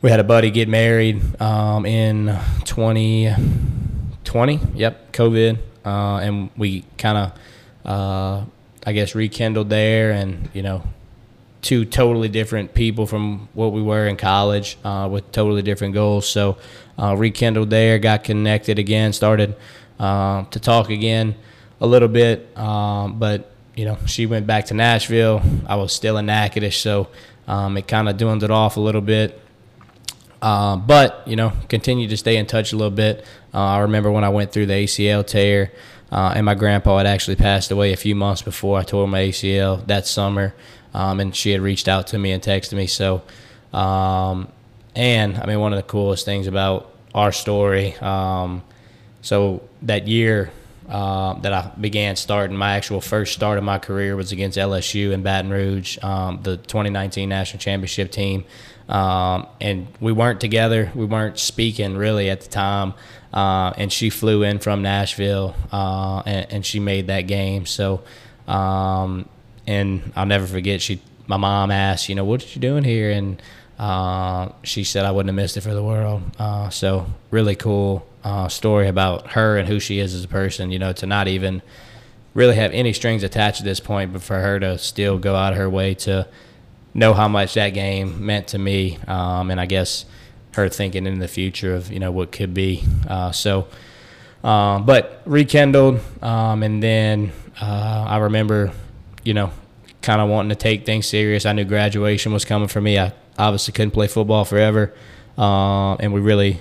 we had a buddy get married um, in 2020. Yep, COVID, uh, and we kind of, uh, I guess, rekindled there, and you know, two totally different people from what we were in college uh, with totally different goals. So uh, rekindled there, got connected again, started uh, to talk again a little bit. Um, but you know, she went back to Nashville. I was still in Natchitoches, so um, it kind of dwindled off a little bit. Uh, but you know, continued to stay in touch a little bit. Uh, I remember when I went through the ACL tear, uh, and my grandpa had actually passed away a few months before I tore my ACL that summer, um, and she had reached out to me and texted me. So, um, and I mean, one of the coolest things about our story. Um, so that year uh, that I began starting, my actual first start of my career was against LSU in Baton Rouge, um, the 2019 national championship team. Um, and we weren't together. We weren't speaking really at the time. Uh, and she flew in from Nashville, uh, and, and, she made that game. So, um, and I'll never forget. She, my mom asked, you know, what are you doing here? And uh, she said I wouldn't have missed it for the world. Uh, so really cool uh, story about her and who she is as a person. You know, to not even really have any strings attached at this point, but for her to still go out of her way to know how much that game meant to me, um, and I guess her thinking in the future of you know what could be. Uh, so, um, but rekindled, um, and then uh, I remember, you know, kind of wanting to take things serious. I knew graduation was coming for me. I obviously couldn't play football forever, uh, and we really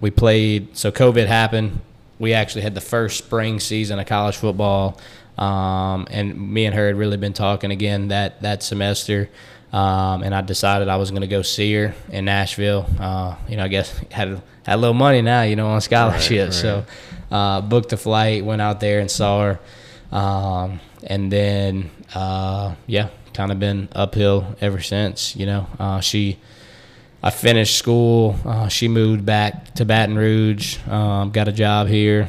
we played. So COVID happened. We actually had the first spring season of college football, um, and me and her had really been talking again that that semester. Um, and I decided I was going to go see her in Nashville. Uh, you know, I guess had had a little money now, you know, on scholarship. Right, right. So uh, booked a flight, went out there and saw her, um, and then uh, yeah, kind of been uphill ever since. You know, uh, she I finished school. Uh, she moved back to Baton Rouge. Um, got a job here.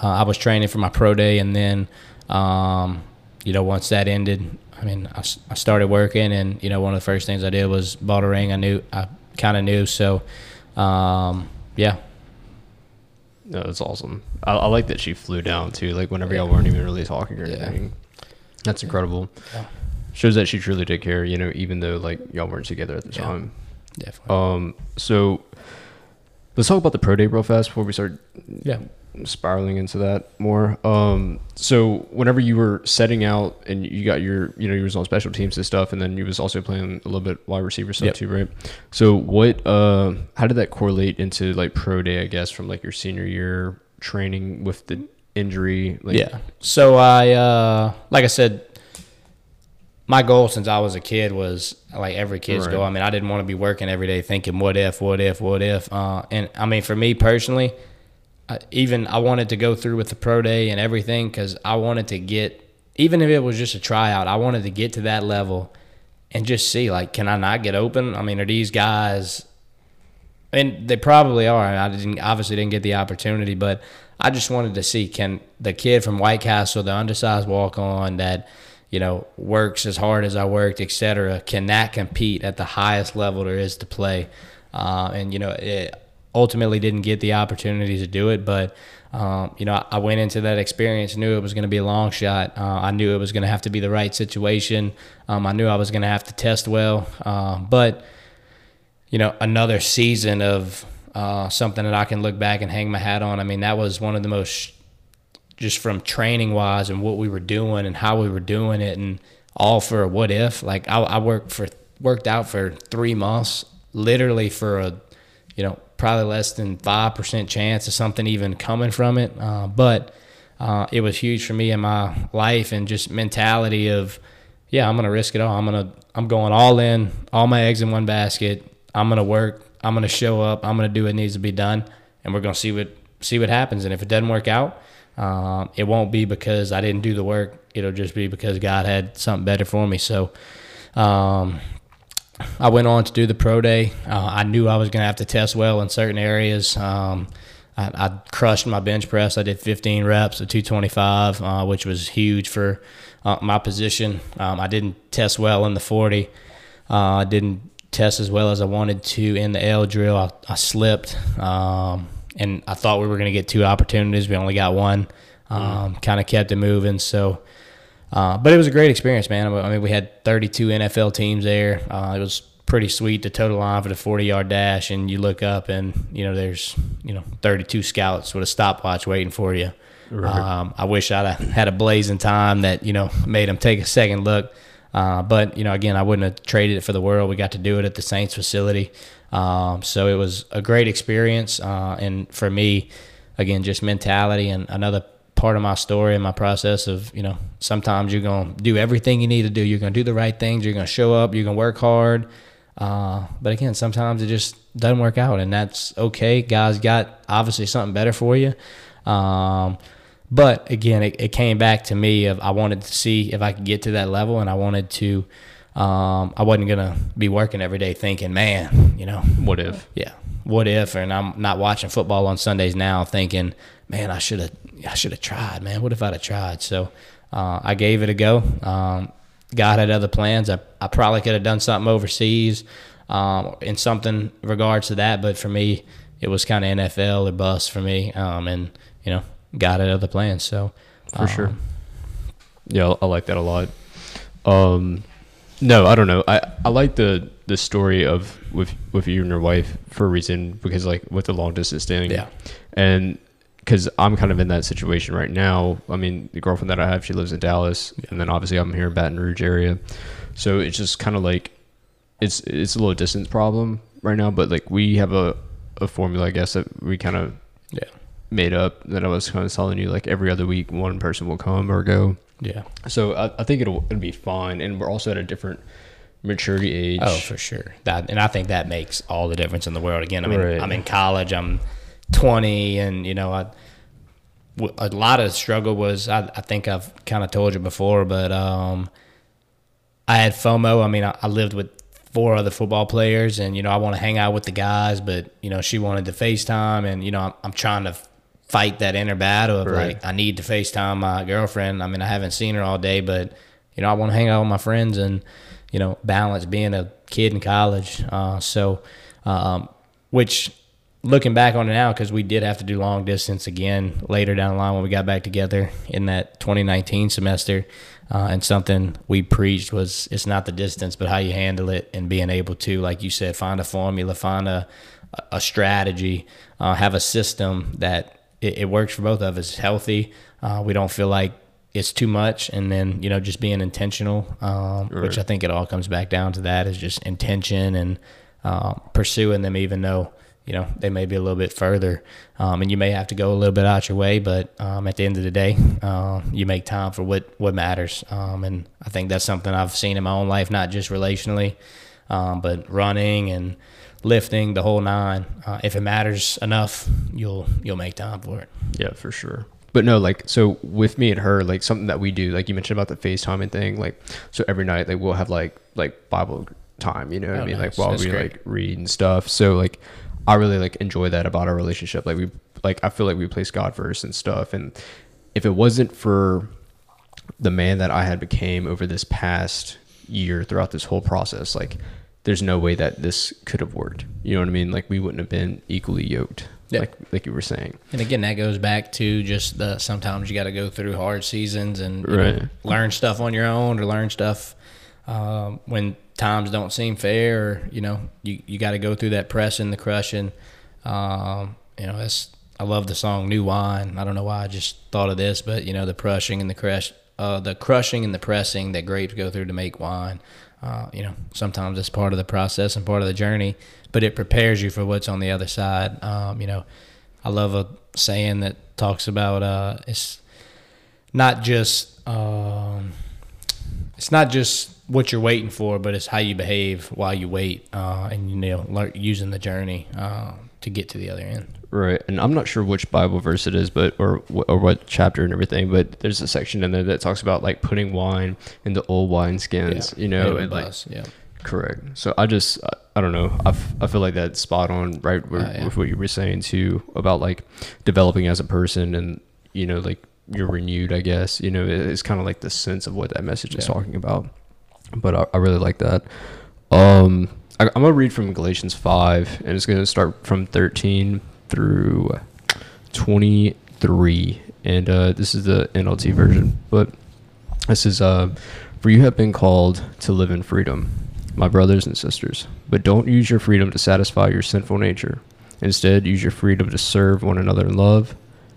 Uh, I was training for my pro day, and then, um, you know, once that ended, I mean, I, I, started working, and you know, one of the first things I did was bought a ring. I knew, I kind of knew, so um, yeah. No, that's awesome. I, I, like that she flew down too. Like whenever yeah. y'all weren't even really talking or anything. That's incredible. Yeah shows that she truly did care. You know, even though like y'all weren't together at the yeah, time. Definitely. Um. So let's talk about the pro day real fast before we start. Yeah. Spiraling into that more. Um. So whenever you were setting out and you got your, you know, you was on special teams and stuff, and then you was also playing a little bit wide receiver stuff yep. too, right? So what? Uh. How did that correlate into like pro day? I guess from like your senior year training with the injury. Like, yeah. So I, uh, like I said, my goal since I was a kid was like every kid's right. goal. I mean, I didn't want to be working every day thinking what if, what if, what if. Uh, and I mean, for me personally, I, even I wanted to go through with the pro day and everything because I wanted to get, even if it was just a tryout, I wanted to get to that level and just see like, can I not get open? I mean, are these guys? And they probably are. I didn't obviously didn't get the opportunity, but I just wanted to see can the kid from White Castle, the undersized walk on that you know, works as hard as I worked, etc., cannot compete at the highest level there is to play. Uh, and you know, it ultimately didn't get the opportunity to do it, but um, you know, I went into that experience, knew it was going to be a long shot. Uh, I knew it was going to have to be the right situation. Um, I knew I was going to have to test well, uh, but you know, another season of uh, something that I can look back and hang my hat on. I mean, that was one of the most just from training wise and what we were doing and how we were doing it and all for a what if. Like I, I worked for worked out for three months, literally for a you know probably less than five percent chance of something even coming from it. Uh, but uh, it was huge for me in my life and just mentality of yeah, I'm gonna risk it all. I'm gonna I'm going all in, all my eggs in one basket. I'm gonna work I'm gonna show up. I'm gonna do what needs to be done, and we're gonna see what see what happens. And if it doesn't work out, um, it won't be because I didn't do the work. It'll just be because God had something better for me. So. Um, I went on to do the pro day. Uh, I knew I was going to have to test well in certain areas. Um, I, I, crushed my bench press. I did 15 reps at 225, uh, which was huge for uh, my position. Um, I didn't test well in the 40. Uh, I didn't test as well as I wanted to in the L drill. I, I slipped, um, and I thought we were going to get two opportunities. We only got one. Um, kind of kept it moving. So uh, but it was a great experience, man. I mean, we had 32 NFL teams there. Uh, it was pretty sweet to total line for the 40 yard dash, and you look up and you know there's you know 32 scouts with a stopwatch waiting for you. Right. Um, I wish I'd had a blazing time that you know made them take a second look. Uh, but you know, again, I wouldn't have traded it for the world. We got to do it at the Saints facility, um, so it was a great experience. Uh, and for me, again, just mentality and another part of my story and my process of you know sometimes you're gonna do everything you need to do. You're gonna do the right things. You're gonna show up. You're gonna work hard. Uh, but again sometimes it just doesn't work out and that's okay. Guys got obviously something better for you. Um, but again it, it, came back to me of i wanted to see if i could get to that level and i wanted to um, i wasn't gonna be working every day thinking man you know what if? yeah what if? And i'm not watching football on sundays now thinking man i should have I should have tried, man. What if I'd have tried? So uh, I gave it a go. Um, God had other plans. I, I probably could have done something overseas um, in something regards to that, but for me, it was kind of NFL or bust for me. Um, and you know, God had other plans. So for um, sure, yeah, I like that a lot. Um, no, I don't know. I, I like the the story of with with you and your wife for a reason because like with the long distance thing, yeah, and because I'm kind of in that situation right now. I mean, the girlfriend that I have, she lives in Dallas, and then obviously I'm here in Baton Rouge area, so it's just kind of like it's it's a little distance problem right now. But like we have a a formula, I guess that we kind of yeah made up that I was kind of telling you like every other week one person will come or go. Yeah. So I, I think it'll it'll be fine, and we're also at a different maturity age. Oh, for sure. That and I think that makes all the difference in the world. Again, I mean, right. I'm in college. I'm 20 and you know I a lot of struggle was I, I think I've kind of told you before but um, I had FOMO. I mean I, I, lived with four other football players and you know I want to hang out with the guys but you know she wanted to FaceTime and you know I'm, I'm trying to fight that inner battle of right. like I need to FaceTime my girlfriend. I mean I haven't seen her all day but you know I want to hang out with my friends and you know balance being a kid in college. Uh, so um, which looking back on it now, because we did have to do long distance again later down the line when we got back together in that 2019 semester. Uh, and something we preached was it's not the distance, but how you handle it and being able to, like you said, find a formula, find a, a strategy, uh, have a system that it, it, works for both of us. healthy. Uh, we don't feel like it's too much. And then, you know, just being intentional, um, which I think it all comes back down to that is just intention and uh, pursuing them, even though you know they may be a little bit further um, and you may have to go a little bit out your way but um, at the end of the day uh, you make time for what what matters um, and i think that's something i've seen in my own life not just relationally um, but running and lifting the whole nine uh, if it matters enough you'll you'll make time for it yeah for sure but no, like so with me and her, like something that we do, like you mentioned about the FaceTime thing, like so every night like we'll have like like Bible time, you know what oh, I mean? Nice. Like while That's we great. like read and stuff. So like I really like enjoy that about our relationship. Like we like I feel like we place God first and stuff. And if it wasn't for the man that I had became over this past year throughout this whole process, like there's no way that this could have worked. You know what I mean? Like we wouldn't have been equally yoked. Yeah. Like like you were saying. And again, that goes back to just the sometimes you got to go through hard seasons and right. know, learn stuff on your own or learn stuff um, when times don't seem fair, you know, you, you got to go through that pressing, the crushing. Um, you know, that's I love the song "New Wine." I don't know why I just thought of this, but you know, the crushing and the crush, uh, the crushing and the pressing that grapes go through to make wine. Uh, you know, sometimes it's part of the process and part of the journey, but it prepares you for what's on the other side. Um, you know, I love a saying that talks about uh, it's not just um, it's not just what you're waiting for, but it's how you behave while you wait, uh, and you know, learn, using the journey uh, to get to the other end. Right, and I'm not sure which Bible verse it is, but or or what chapter and everything, but there's a section in there that talks about like putting wine into old wine skins. You know, and, like yeah. correct. So I just I, don't know. I, f- I feel like that's spot on, right, with, Uh, yeah. with what you were saying too about like developing as a person and you know like you're renewed. I guess you know it's kind of like the sense of what that message is Yeah. talking about. But I, I really like that. Um, I, I'm gonna read from Galatians five, and it's gonna start from 13 through 23, and uh, this is the NLT version. But this is uh, for you have been called to live in freedom, my brothers and sisters. But don't use your freedom to satisfy your sinful nature. Instead, use your freedom to serve one another in love.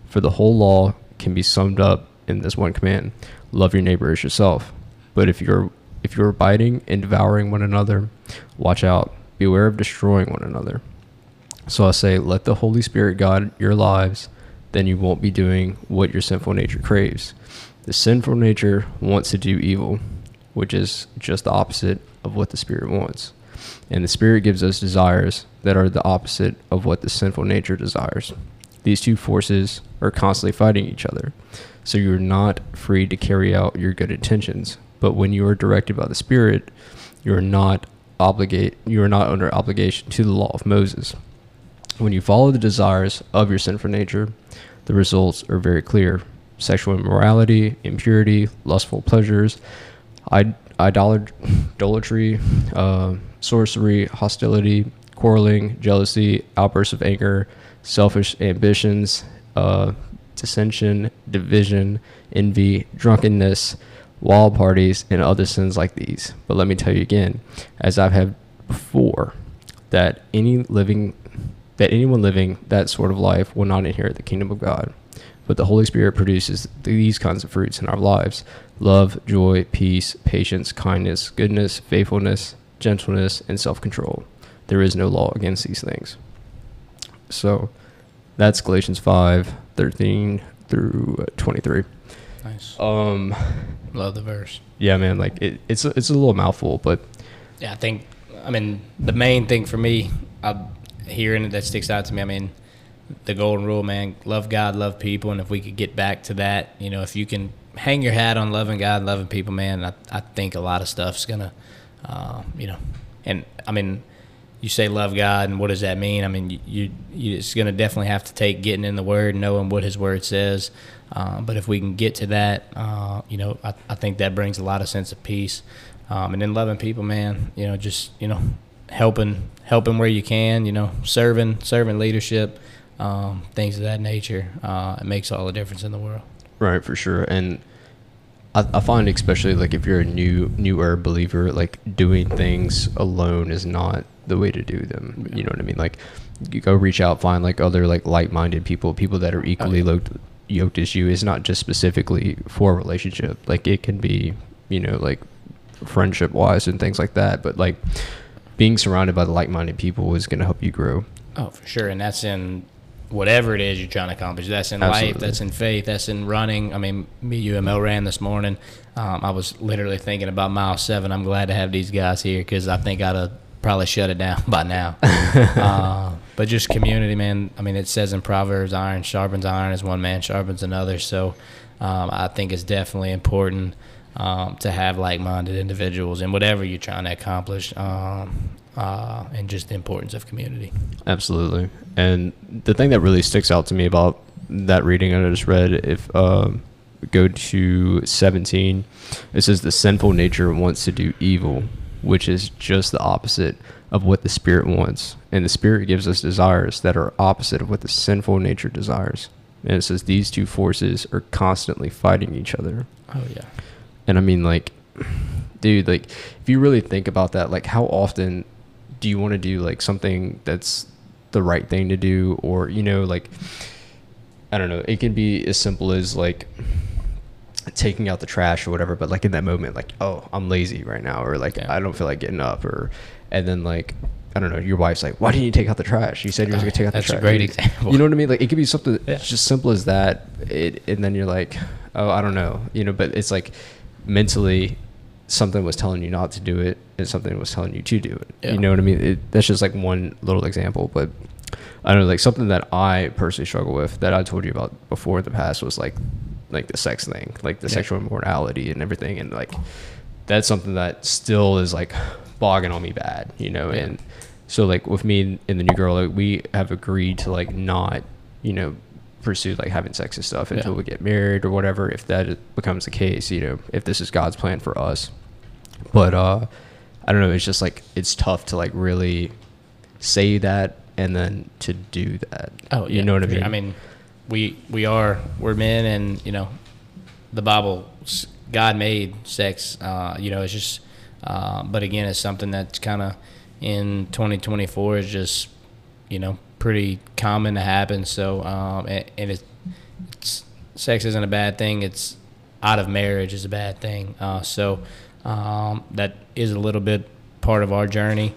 For the whole law can be summed up in this one command: love your neighbor as yourself. But if you're if you're biting and devouring one another, watch out. Beware of destroying one another. So I say, let the Holy Spirit guide your lives, then you won't be doing what your sinful nature craves. The sinful nature wants to do evil, which is just the opposite of what the Spirit wants. And the Spirit gives us desires that are the opposite of what the sinful nature desires. These two forces are constantly fighting each other. So you're not free to carry out your good intentions. But when you are directed by the Spirit, you are not obligate you are not under obligation to the law of Moses. When you follow the desires of your sinful nature, the results are very clear. Sexual immorality, impurity, lustful pleasures, idolatry, uh, sorcery, hostility, quarreling, jealousy, outbursts of anger, selfish ambitions, uh, dissension, division, envy, drunkenness, wild parties, and other sins like these. But let me tell you again, as I've had before, that any living that anyone living that sort of life will not inherit the kingdom of God. But the Holy Spirit produces these kinds of fruits in our lives love, joy, peace, patience, kindness, goodness, faithfulness, gentleness, and self control. There is no law against these things. So that's Galatians 5 13 through uh, 23. Nice. Um, Love the verse. yeah, man, like it, it's, a, it's a little mouthful, but Yeah, I think. I mean, the main thing for me, I hearing it that sticks out to me. I mean, the golden rule, man: love God, love people, and if we could get back to that, you know, if you can hang your hat on loving God, loving people, man, I, I think a lot of stuff's gonna, uh, you know, and I mean, you say love God, and what does that mean? I mean, you, you, you it's gonna definitely have to take getting in the Word, knowing what His Word says. Uh, but if we can get to that, uh, you know, I, I think that brings a lot of sense of peace. Um, and then loving people, man, you know, just you know, helping helping where you can, you know, serving serving leadership, um, things of that nature. Uh, it makes all the difference in the world. Right, for sure. And I, I find especially like if you're a new newer believer, like doing things alone is not the way to do them. You know what I mean? Like you go reach out, find like other like like minded people, people that are equally yoked, yoked you. Is not just specifically for a relationship. Like it can be, you know, like friendship wise and things like that. But like being surrounded by the like minded people is gonna help you grow. Oh, for sure, and that's in whatever it is you're trying to accomplish. That's in life. That's in faith. That's in running. I mean, me, UML ran this morning. Um, I was literally thinking about mile seven. I'm glad to have these guys here because I think I'd have probably shut it down by now. uh, but just community, man. I mean, it says in Proverbs, "Iron sharpens iron, as one man sharpens another." So, um, I think it's definitely important um, to have like-minded individuals in whatever you're trying to accomplish, um, uh, and just the importance of community. Absolutely. And the thing that really sticks out to me about that reading I just read, if um, go to 17, it says the sinful nature wants to do evil, which is just the opposite of what the spirit wants. And the spirit gives us desires that are opposite of what the sinful nature desires. And it says these two forces are constantly fighting each other. Oh yeah. And I mean, like, dude, like, if you really think about that, like, how often do you want to do like something that's the right thing to do, or you know, like, I don't know, it can be as simple as like taking out the trash or whatever, but like in that moment, like, oh, I'm lazy right now, or like Yeah. I don't feel like getting up, or and then like. I don't know. Your wife's like, "Why didn't you take out the trash? You said you were going to take out the That's the a trash." great example. You know what I mean? Like, it could be something Yeah. just simple as that, it, and then you're like, "Oh, I don't know," you know. But it's like mentally something was telling you not to do it and something was telling you to do it. Yeah. You know what I mean? It, that's just like one little example, but I don't know, like something that I personally struggle with that I told you about before in the past was like like the sex thing, like the Yeah. sexual immorality and everything, and like that's something that still is like bogging on me bad, you know. And so like with me and the new girl, like we have agreed to like not, you know, pursue like having sex and stuff until Yeah. we get married or whatever. If that becomes the case, you know, if this is God's plan for us. But uh, I don't know. It's just like it's tough to like really say that and then to do that. Oh, yeah, you know what I mean? I mean, we we are we're men, and you know, the Bible, God made sex. Uh, you know, it's just, uh, but again, it's something that's kind of in 2024 is just, you know, pretty common to happen. So, um, and, and it's, it's sex isn't a bad thing. It's out of marriage is a bad thing. Uh, so um, that is a little bit part of our journey.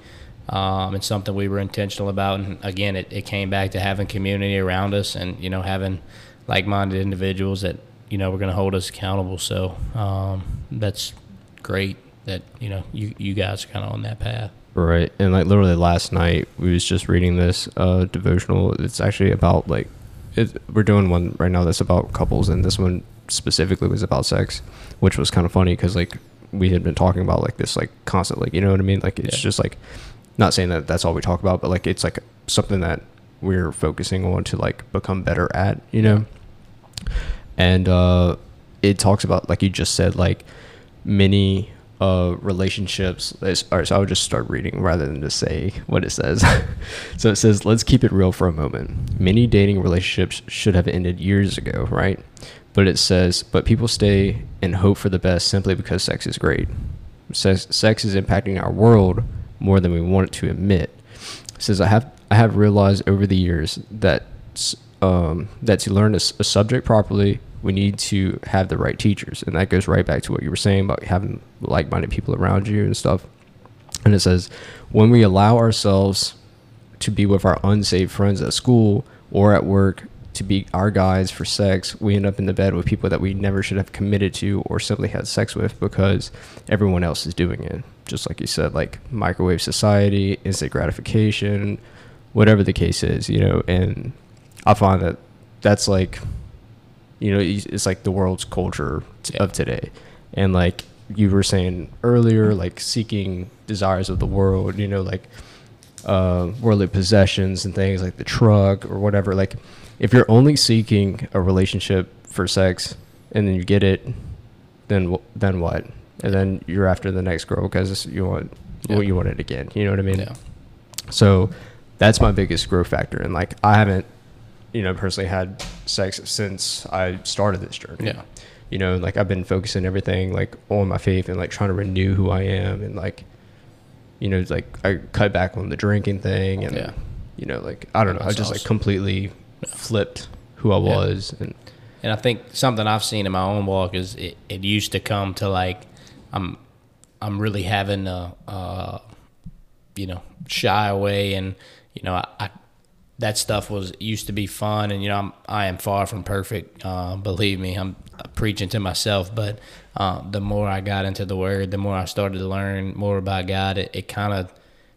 Um, it's something we were intentional about, and again, it, it came back to having community around us, and you know, having like-minded individuals that you know were going to hold us accountable. So um, that's great that you know you you guys are kind of on that path. Right. And like literally last night we was just reading this uh devotional. It's actually about like it, we're doing one right now that's about couples and this one specifically was about sex, which was kind of funny cuz like we had been talking about like this like constantly, you know what I mean? Like it's Yeah. just like not saying that that's all we talk about, but like it's like something that we're focusing on to like become better at, you know? and uh, it talks about like you just said like many uh, relationships all right so i would just start reading rather than just say what it says. So it says let's keep it real for a moment. Many dating relationships should have ended years ago right? But it says but people stay and hope for the best simply because sex is great. Sex, sex is impacting our world more than we want it to admit. It says I have I have realized over the years that um, that to learn a subject properly, we need to have the right teachers, and that goes right back to what you were saying about having like-minded people around you and stuff. And it says when we allow ourselves to be with our unsaved friends at school or at work to be our guides for sex, we end up in the bed with people that we never should have committed to or simply had sex with because everyone else is doing it. Just like you said, like microwave society, instant gratification, whatever the case is, you know. And I find that that's like, you know, it's like the world's culture of today. And like you were saying earlier, like seeking desires of the world, you know, like uh, worldly possessions and things like the truck or whatever. Like, if you're only seeking a relationship for sex and then you get it, then then what? And then you're after the next girl because you want Yeah. well, you want it again. You know what I mean? Yeah. So that's my biggest growth factor. And like, I haven't, you know, personally had sex since I started this journey. Yeah. You know, like I've been focusing everything like on my faith and like trying to renew who I am and like, you know, like I cut back on the drinking thing and, Yeah. you know, like I don't know, I just like completely flipped who I Yeah. was and And I think something I've seen in my own walk is it, it used to come to like I'm I'm really having a uh, you know shy away and you know I, I that stuff was used to be fun. And you know I'm I am far from perfect uh, believe me I'm preaching to myself. But uh, the more I got into the word the more I started to learn more about God it, it kind of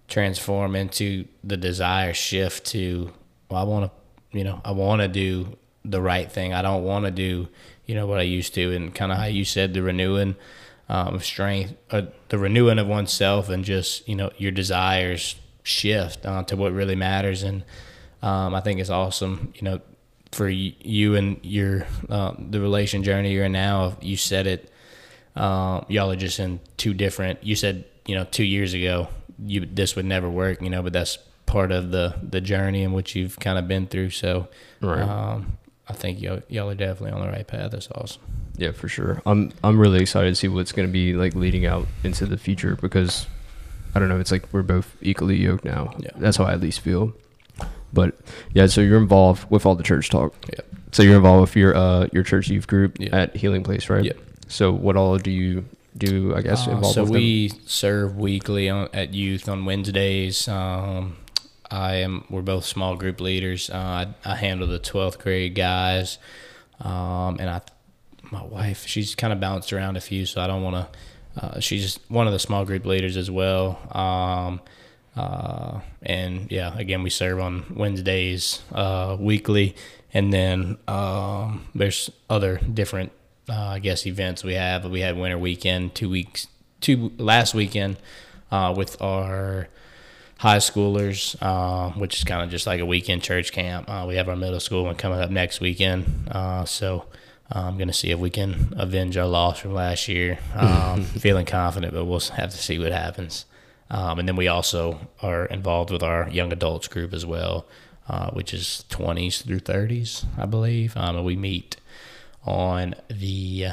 transformed into the desire shift to well I want to you know I want to do the right thing. I don't want to do you know what I used to. And kind of how you said the renewing um, of strength uh, the renewing of oneself and just you know your desires shift uh, to what really matters. And um, I think it's awesome you know for you and your uh, the relation journey you're in now you said it um, y'all are just in two different. You said you know two years ago you this would never work, you know, but that's part of the the journey in which you've kind of been through. So, Right. um, I think y'all, y'all are definitely on the right path. That's awesome. Yeah, for sure. I'm I'm really excited to see what's going to be like leading out into the future because I don't know. It's like we're both equally yoked now. Yeah. That's how I at least feel. But yeah, so you're involved with all the church talk. Yeah. So you're involved with your uh your church youth group Yeah. at Healing Place, right? Yeah. So what all do you do? I guess Uh, involved so with them? we serve weekly on, at youth on Wednesdays. Um, I am. We're both small group leaders. Uh, I, I handle the twelfth grade guys, um, and I, my wife, she's kind of bounced around a few, so I don't want to uh, she's one of the small group leaders as well. Um, uh, and yeah, again, we serve on Wednesdays uh, weekly, and then um, there's other different, uh, I guess, events we have. We had Winter Weekend two weeks, two last weekend uh, with our high schoolers, uh, which is kind of just like a weekend church camp. Uh, we have our middle school one coming up next weekend, uh, so I'm going to see if we can avenge our loss from last year. Um, feeling confident, but we'll have to see what happens. Um, and then we also are involved with our young adults group as well, uh, which is 20s through 30s, I believe. Um, and we meet on the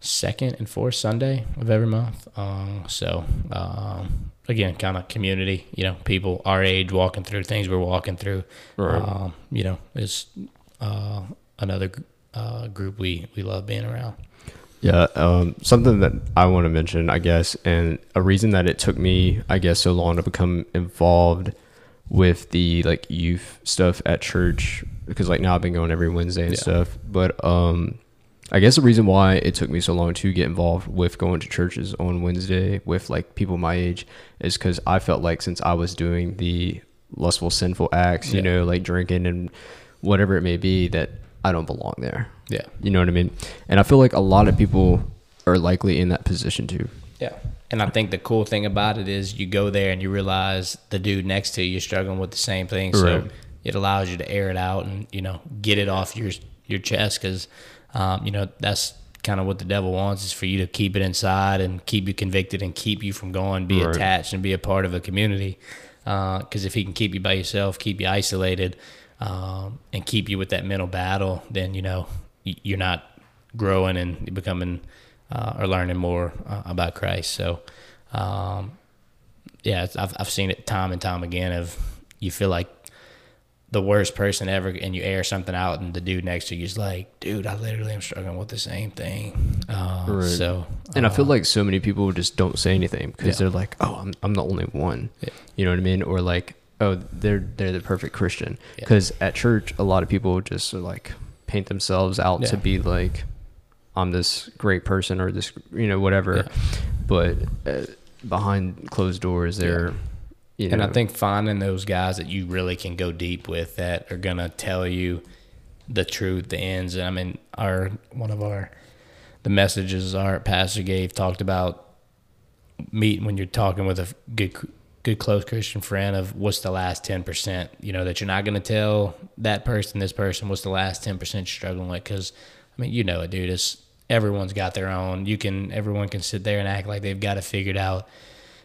second and fourth Sunday of every month. Um, so um, again, kind of community, you know, people our age walking through things we're walking through. Right. Um, you know, is uh, another uh, group we we love being around. Yeah, um, something that I want to mention, I guess, and a reason that it took me, I guess, so long to become involved with the like youth stuff at church because like now I've been going every Wednesday and Yeah. stuff. But um, I guess the reason why it took me so long to get involved with going to churches on Wednesday with like people my age is because I felt like since I was doing the lustful, sinful acts, you know, like drinking and whatever it may be, that I don't belong there. Yeah. You know what I mean? And I feel like a lot of people are likely in that position too. Yeah. And I think the cool thing about it is you go there and you realize the dude next to you is struggling with the same thing. So Right. it allows you to air it out and, you know, get it off your your chest because, um, you know, that's kind of what the devil wants is for you to keep it inside and keep you convicted and keep you from going, be Right. attached and be a part of a community. Because if he can keep you by yourself, keep you isolated, um, and keep you with that mental battle, then, you know, you're not growing and becoming uh, or learning more uh, about Christ. So, um, yeah, I've I've seen it time and time again. Of you feel like the worst person ever, and you air something out, and the dude next to you is like, "Dude, I literally am struggling with the same thing." Uh, Right. So, And I feel uh, like so many people just don't say anything because Yeah. they're like, "Oh, I'm, I'm the only one." Yeah. You know what I mean? Or like, "Oh, they're they're the perfect Christian." Yeah. Because at church, a lot of people just like paint themselves out to be like, "I'm this great person" or this, you know, whatever. Yeah. But uh, behind closed doors, they're, you know, and I think finding those guys that you really can go deep with that are gonna tell you the truth, the ends. And I mean, our one of our the messages our pastor gave talked about meet when you're talking with a good good close Christian friend of what's the last ten percent. You know that you're not gonna tell that person, this person, what's the last ten percent you're struggling with. Because I mean, you know it, dude. It's everyone's got their own. You can everyone can sit there and act like they've got it figured out.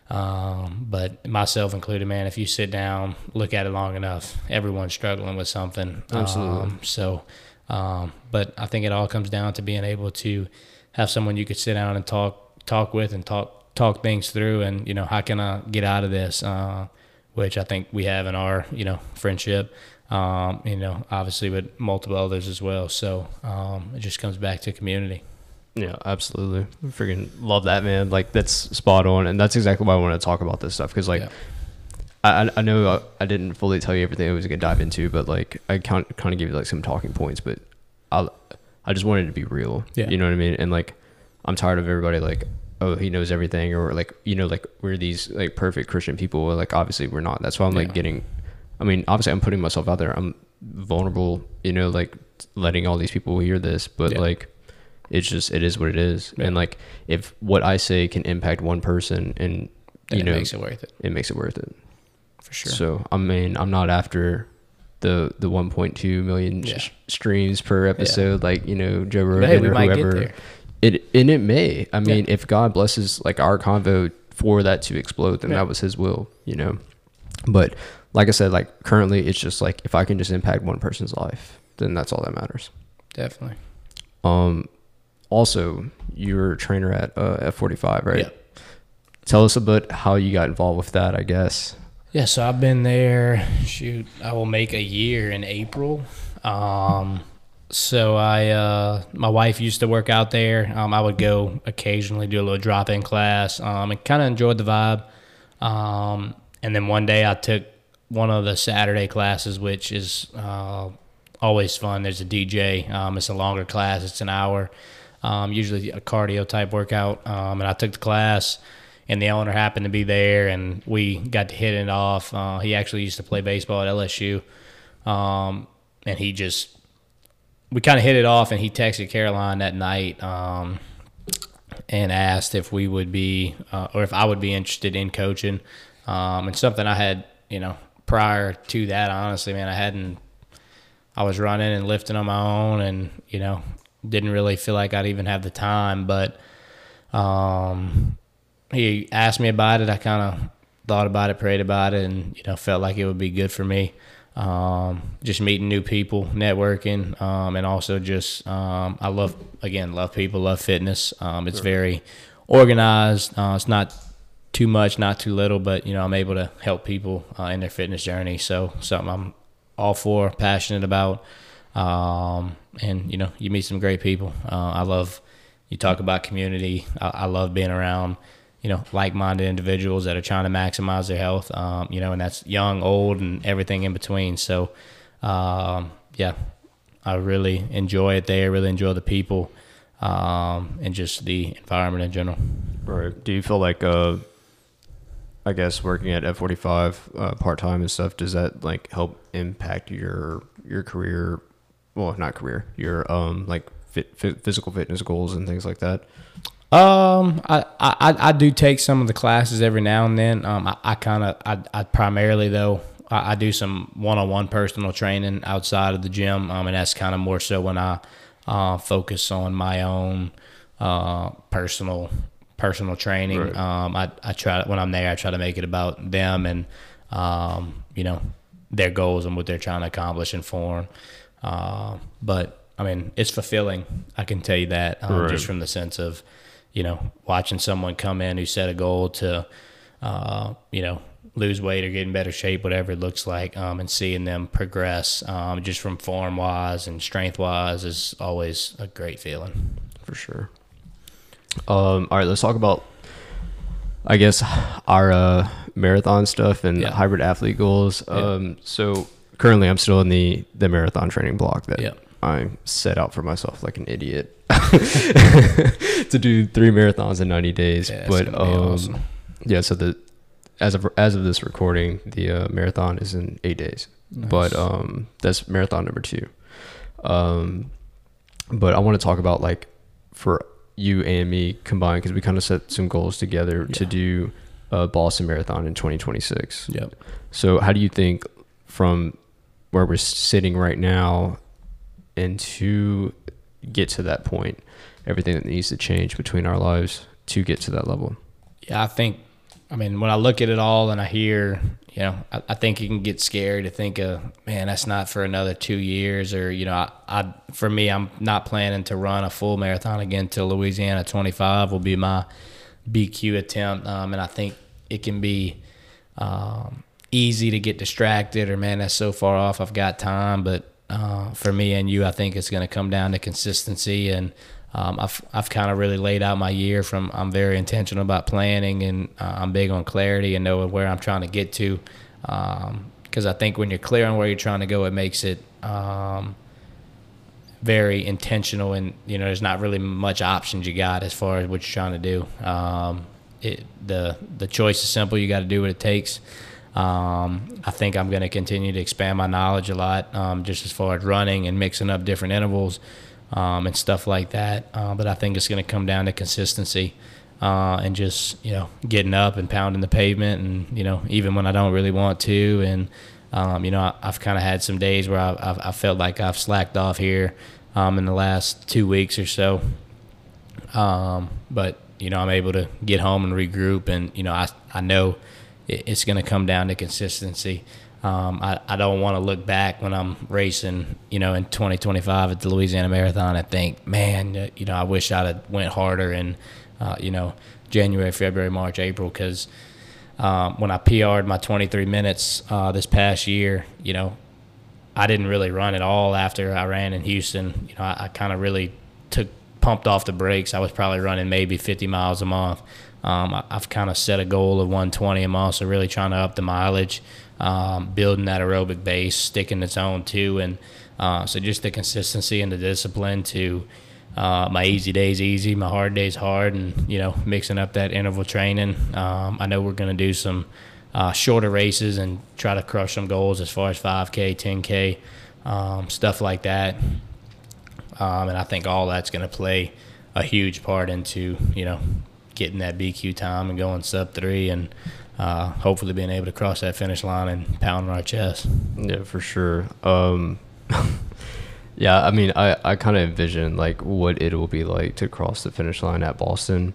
Um, but myself included, man, if you sit down, look at it long enough, everyone's struggling with something. Absolutely. Um, so, um, but I think it all comes down to being able to have someone you could sit down and talk talk with and talk talk things through, and you know how can I get out of this, uh, which I think we have in our you know friendship. Um, you know, obviously with multiple others as well. So um, it just comes back to community. Yeah, absolutely. I freaking love that, man. Like that's spot on, and that's exactly why I want to talk about this stuff because, like, Yeah. I I- know I, I didn't fully tell you everything I was gonna dive into, but like I kind kind of give you like some talking points, but I I just wanted to be real. Yeah. You know what I mean? And like I'm tired of everybody like oh he knows everything or like you know like we're these like perfect Christian people. Well, Like obviously we're not. That's why I'm like Yeah. getting. I mean, obviously I'm putting myself out there. I'm vulnerable. You know, like letting all these people hear this, but Yeah. like it's just it is what it is Yeah. and like if what i say can impact one person and you it know makes it worth it it makes it worth it for sure. so i mean i'm not after the the 1.2 million Yeah. sh- streams per episode like you know joe rogan hey, or whoever. It and it may i mean if god blesses like our convo for that to explode then Yeah. that was his will you know but like i said like currently it's just like if i can just impact one person's life then that's all that matters Definitely. um, also, you're a trainer at uh, F45, right? Yeah. Tell us about how you got involved with that, I guess. Yeah, so I've been there. Shoot, I will make a year in April. Um, so I, uh, my wife used to work out there. Um, I would go occasionally do a little drop in class. Um, and kind of enjoyed the vibe. Um, and then one day I took one of the Saturday classes, which is uh, always fun. There's a DJ. Um, it's a longer class. It's an hour. um, usually a cardio type workout. Um, and I took the class, and the owner happened to be there, and we got to hit it off. Uh, he actually used to play baseball at LSU, um, and he just we kind of hit it off, and he texted Caroline that night. Um, and asked if we would be, uh, or if I would be interested in coaching. Um, and something I had, you know, prior to that, honestly, man, I hadn't, I was running and lifting on my own and, you know, didn't really feel like I'd even have the time. But um, he asked me about it. I kind of thought about it, prayed about it, and, you know, felt like it would be good for me. Um, just meeting new people, networking, um, and also just um, I love again love people, love fitness. Um, it's very organized. Uh, it's not too much, not too little, but you know I'm able to help people uh, in their fitness journey. So something I'm all for, passionate about, um, and you know you meet some great people. Uh, I love you talk about community. I, I love being around you know, like-minded individuals that are trying to maximize their health. Um, you know, and that's young, old, and everything in between. So, um, yeah, I really enjoy it there. Really enjoy the people um, and just the environment in general. Right. Do you feel like, uh, I guess, working at F forty five uh, part time and stuff, does that like help impact your your career? Well, not career, your um like fit, physical fitness goals and things like that. Um, I, I, I do take some of the classes every now and then. Um, I, I kind of, I, I primarily though, I, I do some one-on-one personal training outside of the gym. Um, and that's kind of more so when I, uh, focus on my own, uh, personal, personal training. Right. Um, I, I try when I'm there, I try to make it about them and, um, you know, their goals and what they're trying to accomplish and form. Uh, but I mean, it's fulfilling. I can tell you that um, Right. just from the sense of, you know, watching someone come in who set a goal to, uh, you know, lose weight or get in better shape, whatever it looks like, um, and seeing them progress um, just from form wise and strength wise is always a great feeling. for sure. Um, all right, let's talk about, I guess, our uh, marathon stuff and Yeah. hybrid athlete goals. Um, so currently, I'm still in the the marathon training block that Yeah. I set out for myself like an idiot to do three marathons in 90 days. Yeah, but um, awesome. yeah, so the as of as of this recording, the uh, marathon is in eight days. But um, that's marathon number two. Um, but I want to talk about like for you and me combined because we kind of set some goals together to do a Boston Marathon in 2026. Yep. So how do you think from where we're sitting right now and to get to that point, everything that needs to change between our lives to get to that level? Yeah, I think. I mean, when I look at it all and I hear, you know, I, I think it can get scary to think of, man, that's not for another two years, or you know, I, I for me, I'm not planning to run a full marathon again till Louisiana 25 will be my BQ attempt, um, and I think it can be um, easy to get distracted, or man, that's so far off, I've got time, but uh, for me and you, I think it's going to come down to consistency and. Um, I've I've kind of really laid out my year from I'm very intentional about planning and uh, I'm big on clarity and knowing where I'm trying to get to because I think when you're clear on where you're trying to go, it makes it um, very intentional and you know there's not really much options you got as far as what you're trying to do. Um, it, the the choice is simple. You got to do what it takes. Um, I think I'm going to continue to expand my knowledge a lot, um, just as far as running and mixing up different intervals um, and stuff like that. Uh, but I think it's going to come down to consistency uh, and just you know getting up and pounding the pavement, and you know even when I don't really want to, and um, you know I, I've kind of had some days where I've, I've, I felt like I've slacked off here um, in the last two weeks or so. Um, but you know, I'm able to get home and regroup, and you know, I I know it, it's going to come down to consistency. Um, I, I don't want to look back when I'm racing, you know, in 2025 at the Louisiana Marathon and think, man, uh, you know, I wish I'd have went harder in, uh, you know, January, February, March, April, because um, when I PR'd my 23 minutes uh, this past year, you know, I didn't really run at all after I ran in Houston. You know, I, I kind of really took pumped off the brakes. I was probably running maybe 50 miles a month. Um, I, I've kind of set a goal of 120 a month, so really trying to up the mileage, um, building that aerobic base, sticking its own too, and uh, so just the consistency and the discipline to uh, my easy days easy, my hard days hard, and you know mixing up that interval training. Um, I know we're going to do some uh, shorter races and try to crush some goals as far as 5K, 10K, um, stuff like that. Um, and I think all that's going to play a huge part into you know getting that BQ time and going sub three and uh, hopefully being able to cross that finish line and pound on our chest. Yeah, for sure. Um, yeah, I mean, I, I kind of envision like what it will be like to cross the finish line at Boston,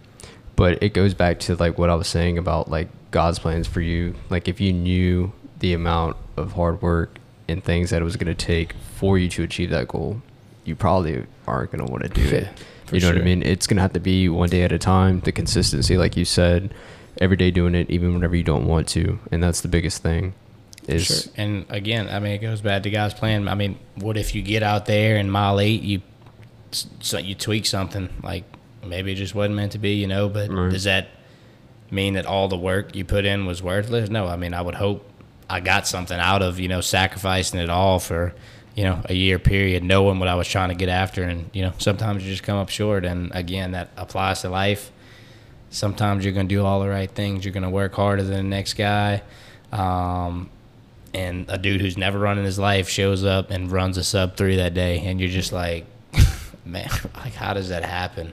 but it goes back to like what I was saying about like God's plans for you. Like if you knew the amount of hard work and things that it was going to take for you to achieve that goal, you probably aren't going to want to do it. For you know what I mean? It's going to have to be one day at a time. The consistency, like you said, every day doing it, even whenever you don't want to, and that's the biggest thing. Is Sure. And again, I mean, it goes back to guys playing. I mean, what if you get out there in mile eight, you so you tweak something like maybe it just wasn't meant to be, you know? But Right. does that mean that all the work you put in was worthless? No. I mean, I would hope I got something out of you know sacrificing it all for you know a year period, knowing what I was trying to get after, and you know sometimes you just come up short. And again, that applies to life. Sometimes you're to do all the right things. You're to work harder than the next guy. Um, and a dude who's never run in his life shows up and runs a sub three that day, and you're just like, man, like how does that happen?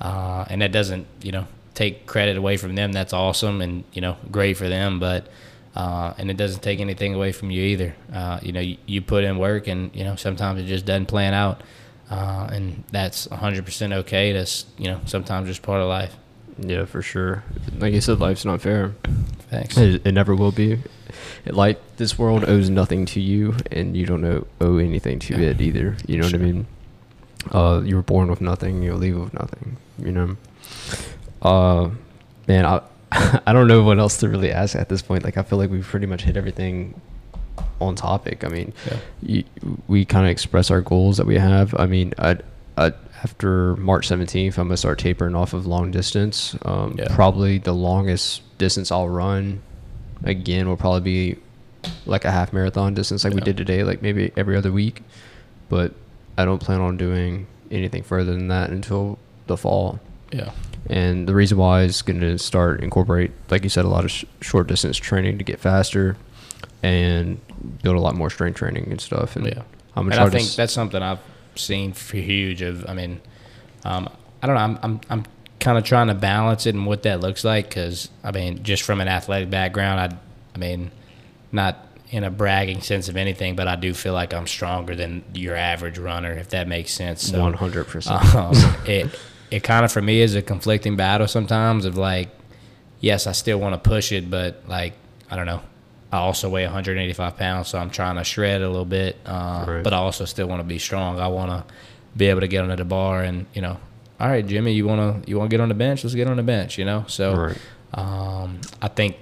Uh, and that doesn't, you know, take credit away from them. That's awesome, and you know, great for them. But uh, and it doesn't take anything away from you either. Uh, you know, you, you put in work, and you know, sometimes it just doesn't plan out, uh, and that's 100% okay. That's you know, sometimes just part of life. Yeah, for sure. Like you said, life's not fair. Thanks. It, it never will be. It, like this world owes nothing to you, and you don't owe, owe anything to it either. You know what I mean? Uh, you were born with nothing. You'll leave with nothing. You know. Uh, man, I I don't know what else to really ask at this point. Like, I feel like we've pretty much hit everything on topic. I mean, Yeah. you, we kind of express our goals that we have. I mean, I, I after March 17th, I'm gonna start tapering off of long distance. Um, Yeah. Probably the longest distance I'll run again will probably be like a half marathon distance, like we did today, like maybe every other week. But I don't plan on doing anything further than that until the fall. Yeah. And the reason why is going to start incorporate, like you said, a lot of sh- short distance training to get faster and build a lot more strength training and stuff. And Yeah. I'm and I think s- that's something I've seen for huge. Of I mean, um, I don't know. I'm I'm, I'm kind of trying to balance it and what that looks like because I mean, just from an athletic background, I I mean, not in a bragging sense of anything, but I do feel like I'm stronger than your average runner, if that makes sense. So, 100%. um, it kind of for me is a conflicting battle sometimes of like, yes, I still want to push it, but like I don't know. I also weigh 185 pounds, so I'm trying to shred a little bit, uh, Right. but I also still want to be strong. I want to be able to get under the bar and you know, all right, Jimmy, you want to you want to get on the bench? Let's get on the bench. You know, so Right. um, I think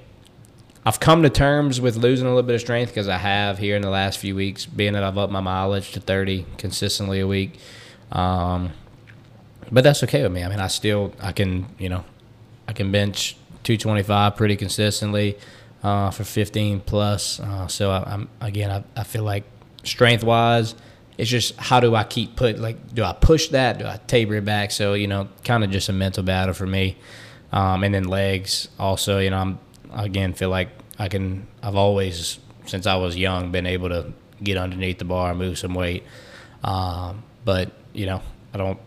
I've come to terms with losing a little bit of strength because I have here in the last few weeks, being that I've upped my mileage to 30 consistently a week. Um, but that's okay with me. I mean, I still I can you know I can bench 225 pretty consistently uh, for 15 plus. Uh, so I, I'm again I, I feel like strength wise. It's just how do I keep put like do I push that do I taper it back so you know kind of just a mental battle for me, um, and then legs also you know I'm again feel like I can I've always since I was young been able to get underneath the bar and move some weight, um, but you know I don't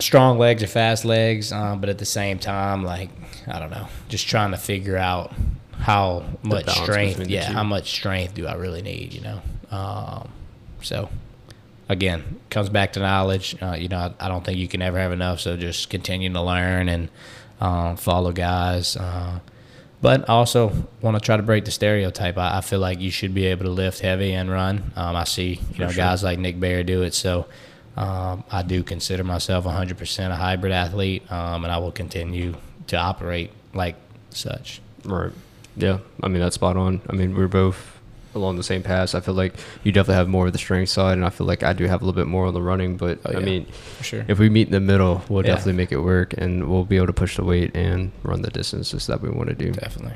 strong legs or fast legs, um, but at the same time, like I don't know, just trying to figure out how much strength, yeah, how much strength do I really need, you know? Um, so again, comes back to knowledge. Uh, you know, I, I don't think you can ever have enough. So just continue to learn and um, follow guys. Uh, but also want to try to break the stereotype. I, I feel like you should be able to lift heavy and run. Um, I see, you know, sure. guys like Nick Bare do it. So um, I do consider myself 100% a hybrid athlete, um, and I will continue to operate like such. Right. Yeah. I mean, that's spot on. I mean, we're both along the same path. I feel like you definitely have more of the strength side, and I feel like I do have a little bit more on the running. But Oh, I mean, sure. if we meet in the middle, we'll Yeah. definitely make it work, and we'll be able to push the weight and run the distances that we want to do. Definitely.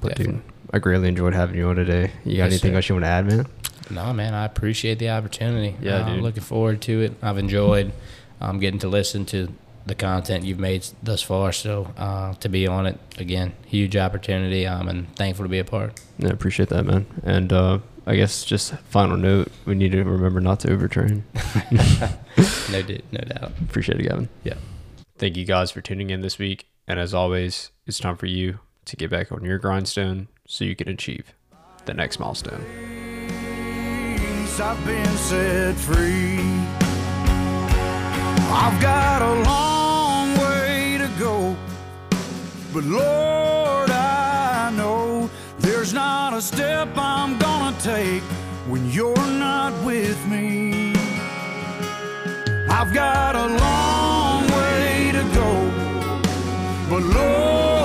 But dude. I greatly enjoyed having you on today. You got Yes, anything sir. else you want to add, man? No, man, I appreciate the opportunity. Yeah, Uh, I'm looking forward to it. I've enjoyed um, getting to listen to the content you've made thus far. So uh, to be on it again, huge opportunity. Um, and thankful to be a part. Yeah, appreciate that, man. And uh, I guess just final note, we need to remember not to overtrain. No, di- no doubt. Appreciate it, Gavin. Yeah. Thank you guys for tuning in this week. And as always, it's time for you to get back on your grindstone so you can achieve the next milestone. Peace, I've been set free. I've got a long way to go, but Lord, I know there's not a step I'm gonna take when you're not with me. I've got a long way to go, but Lord.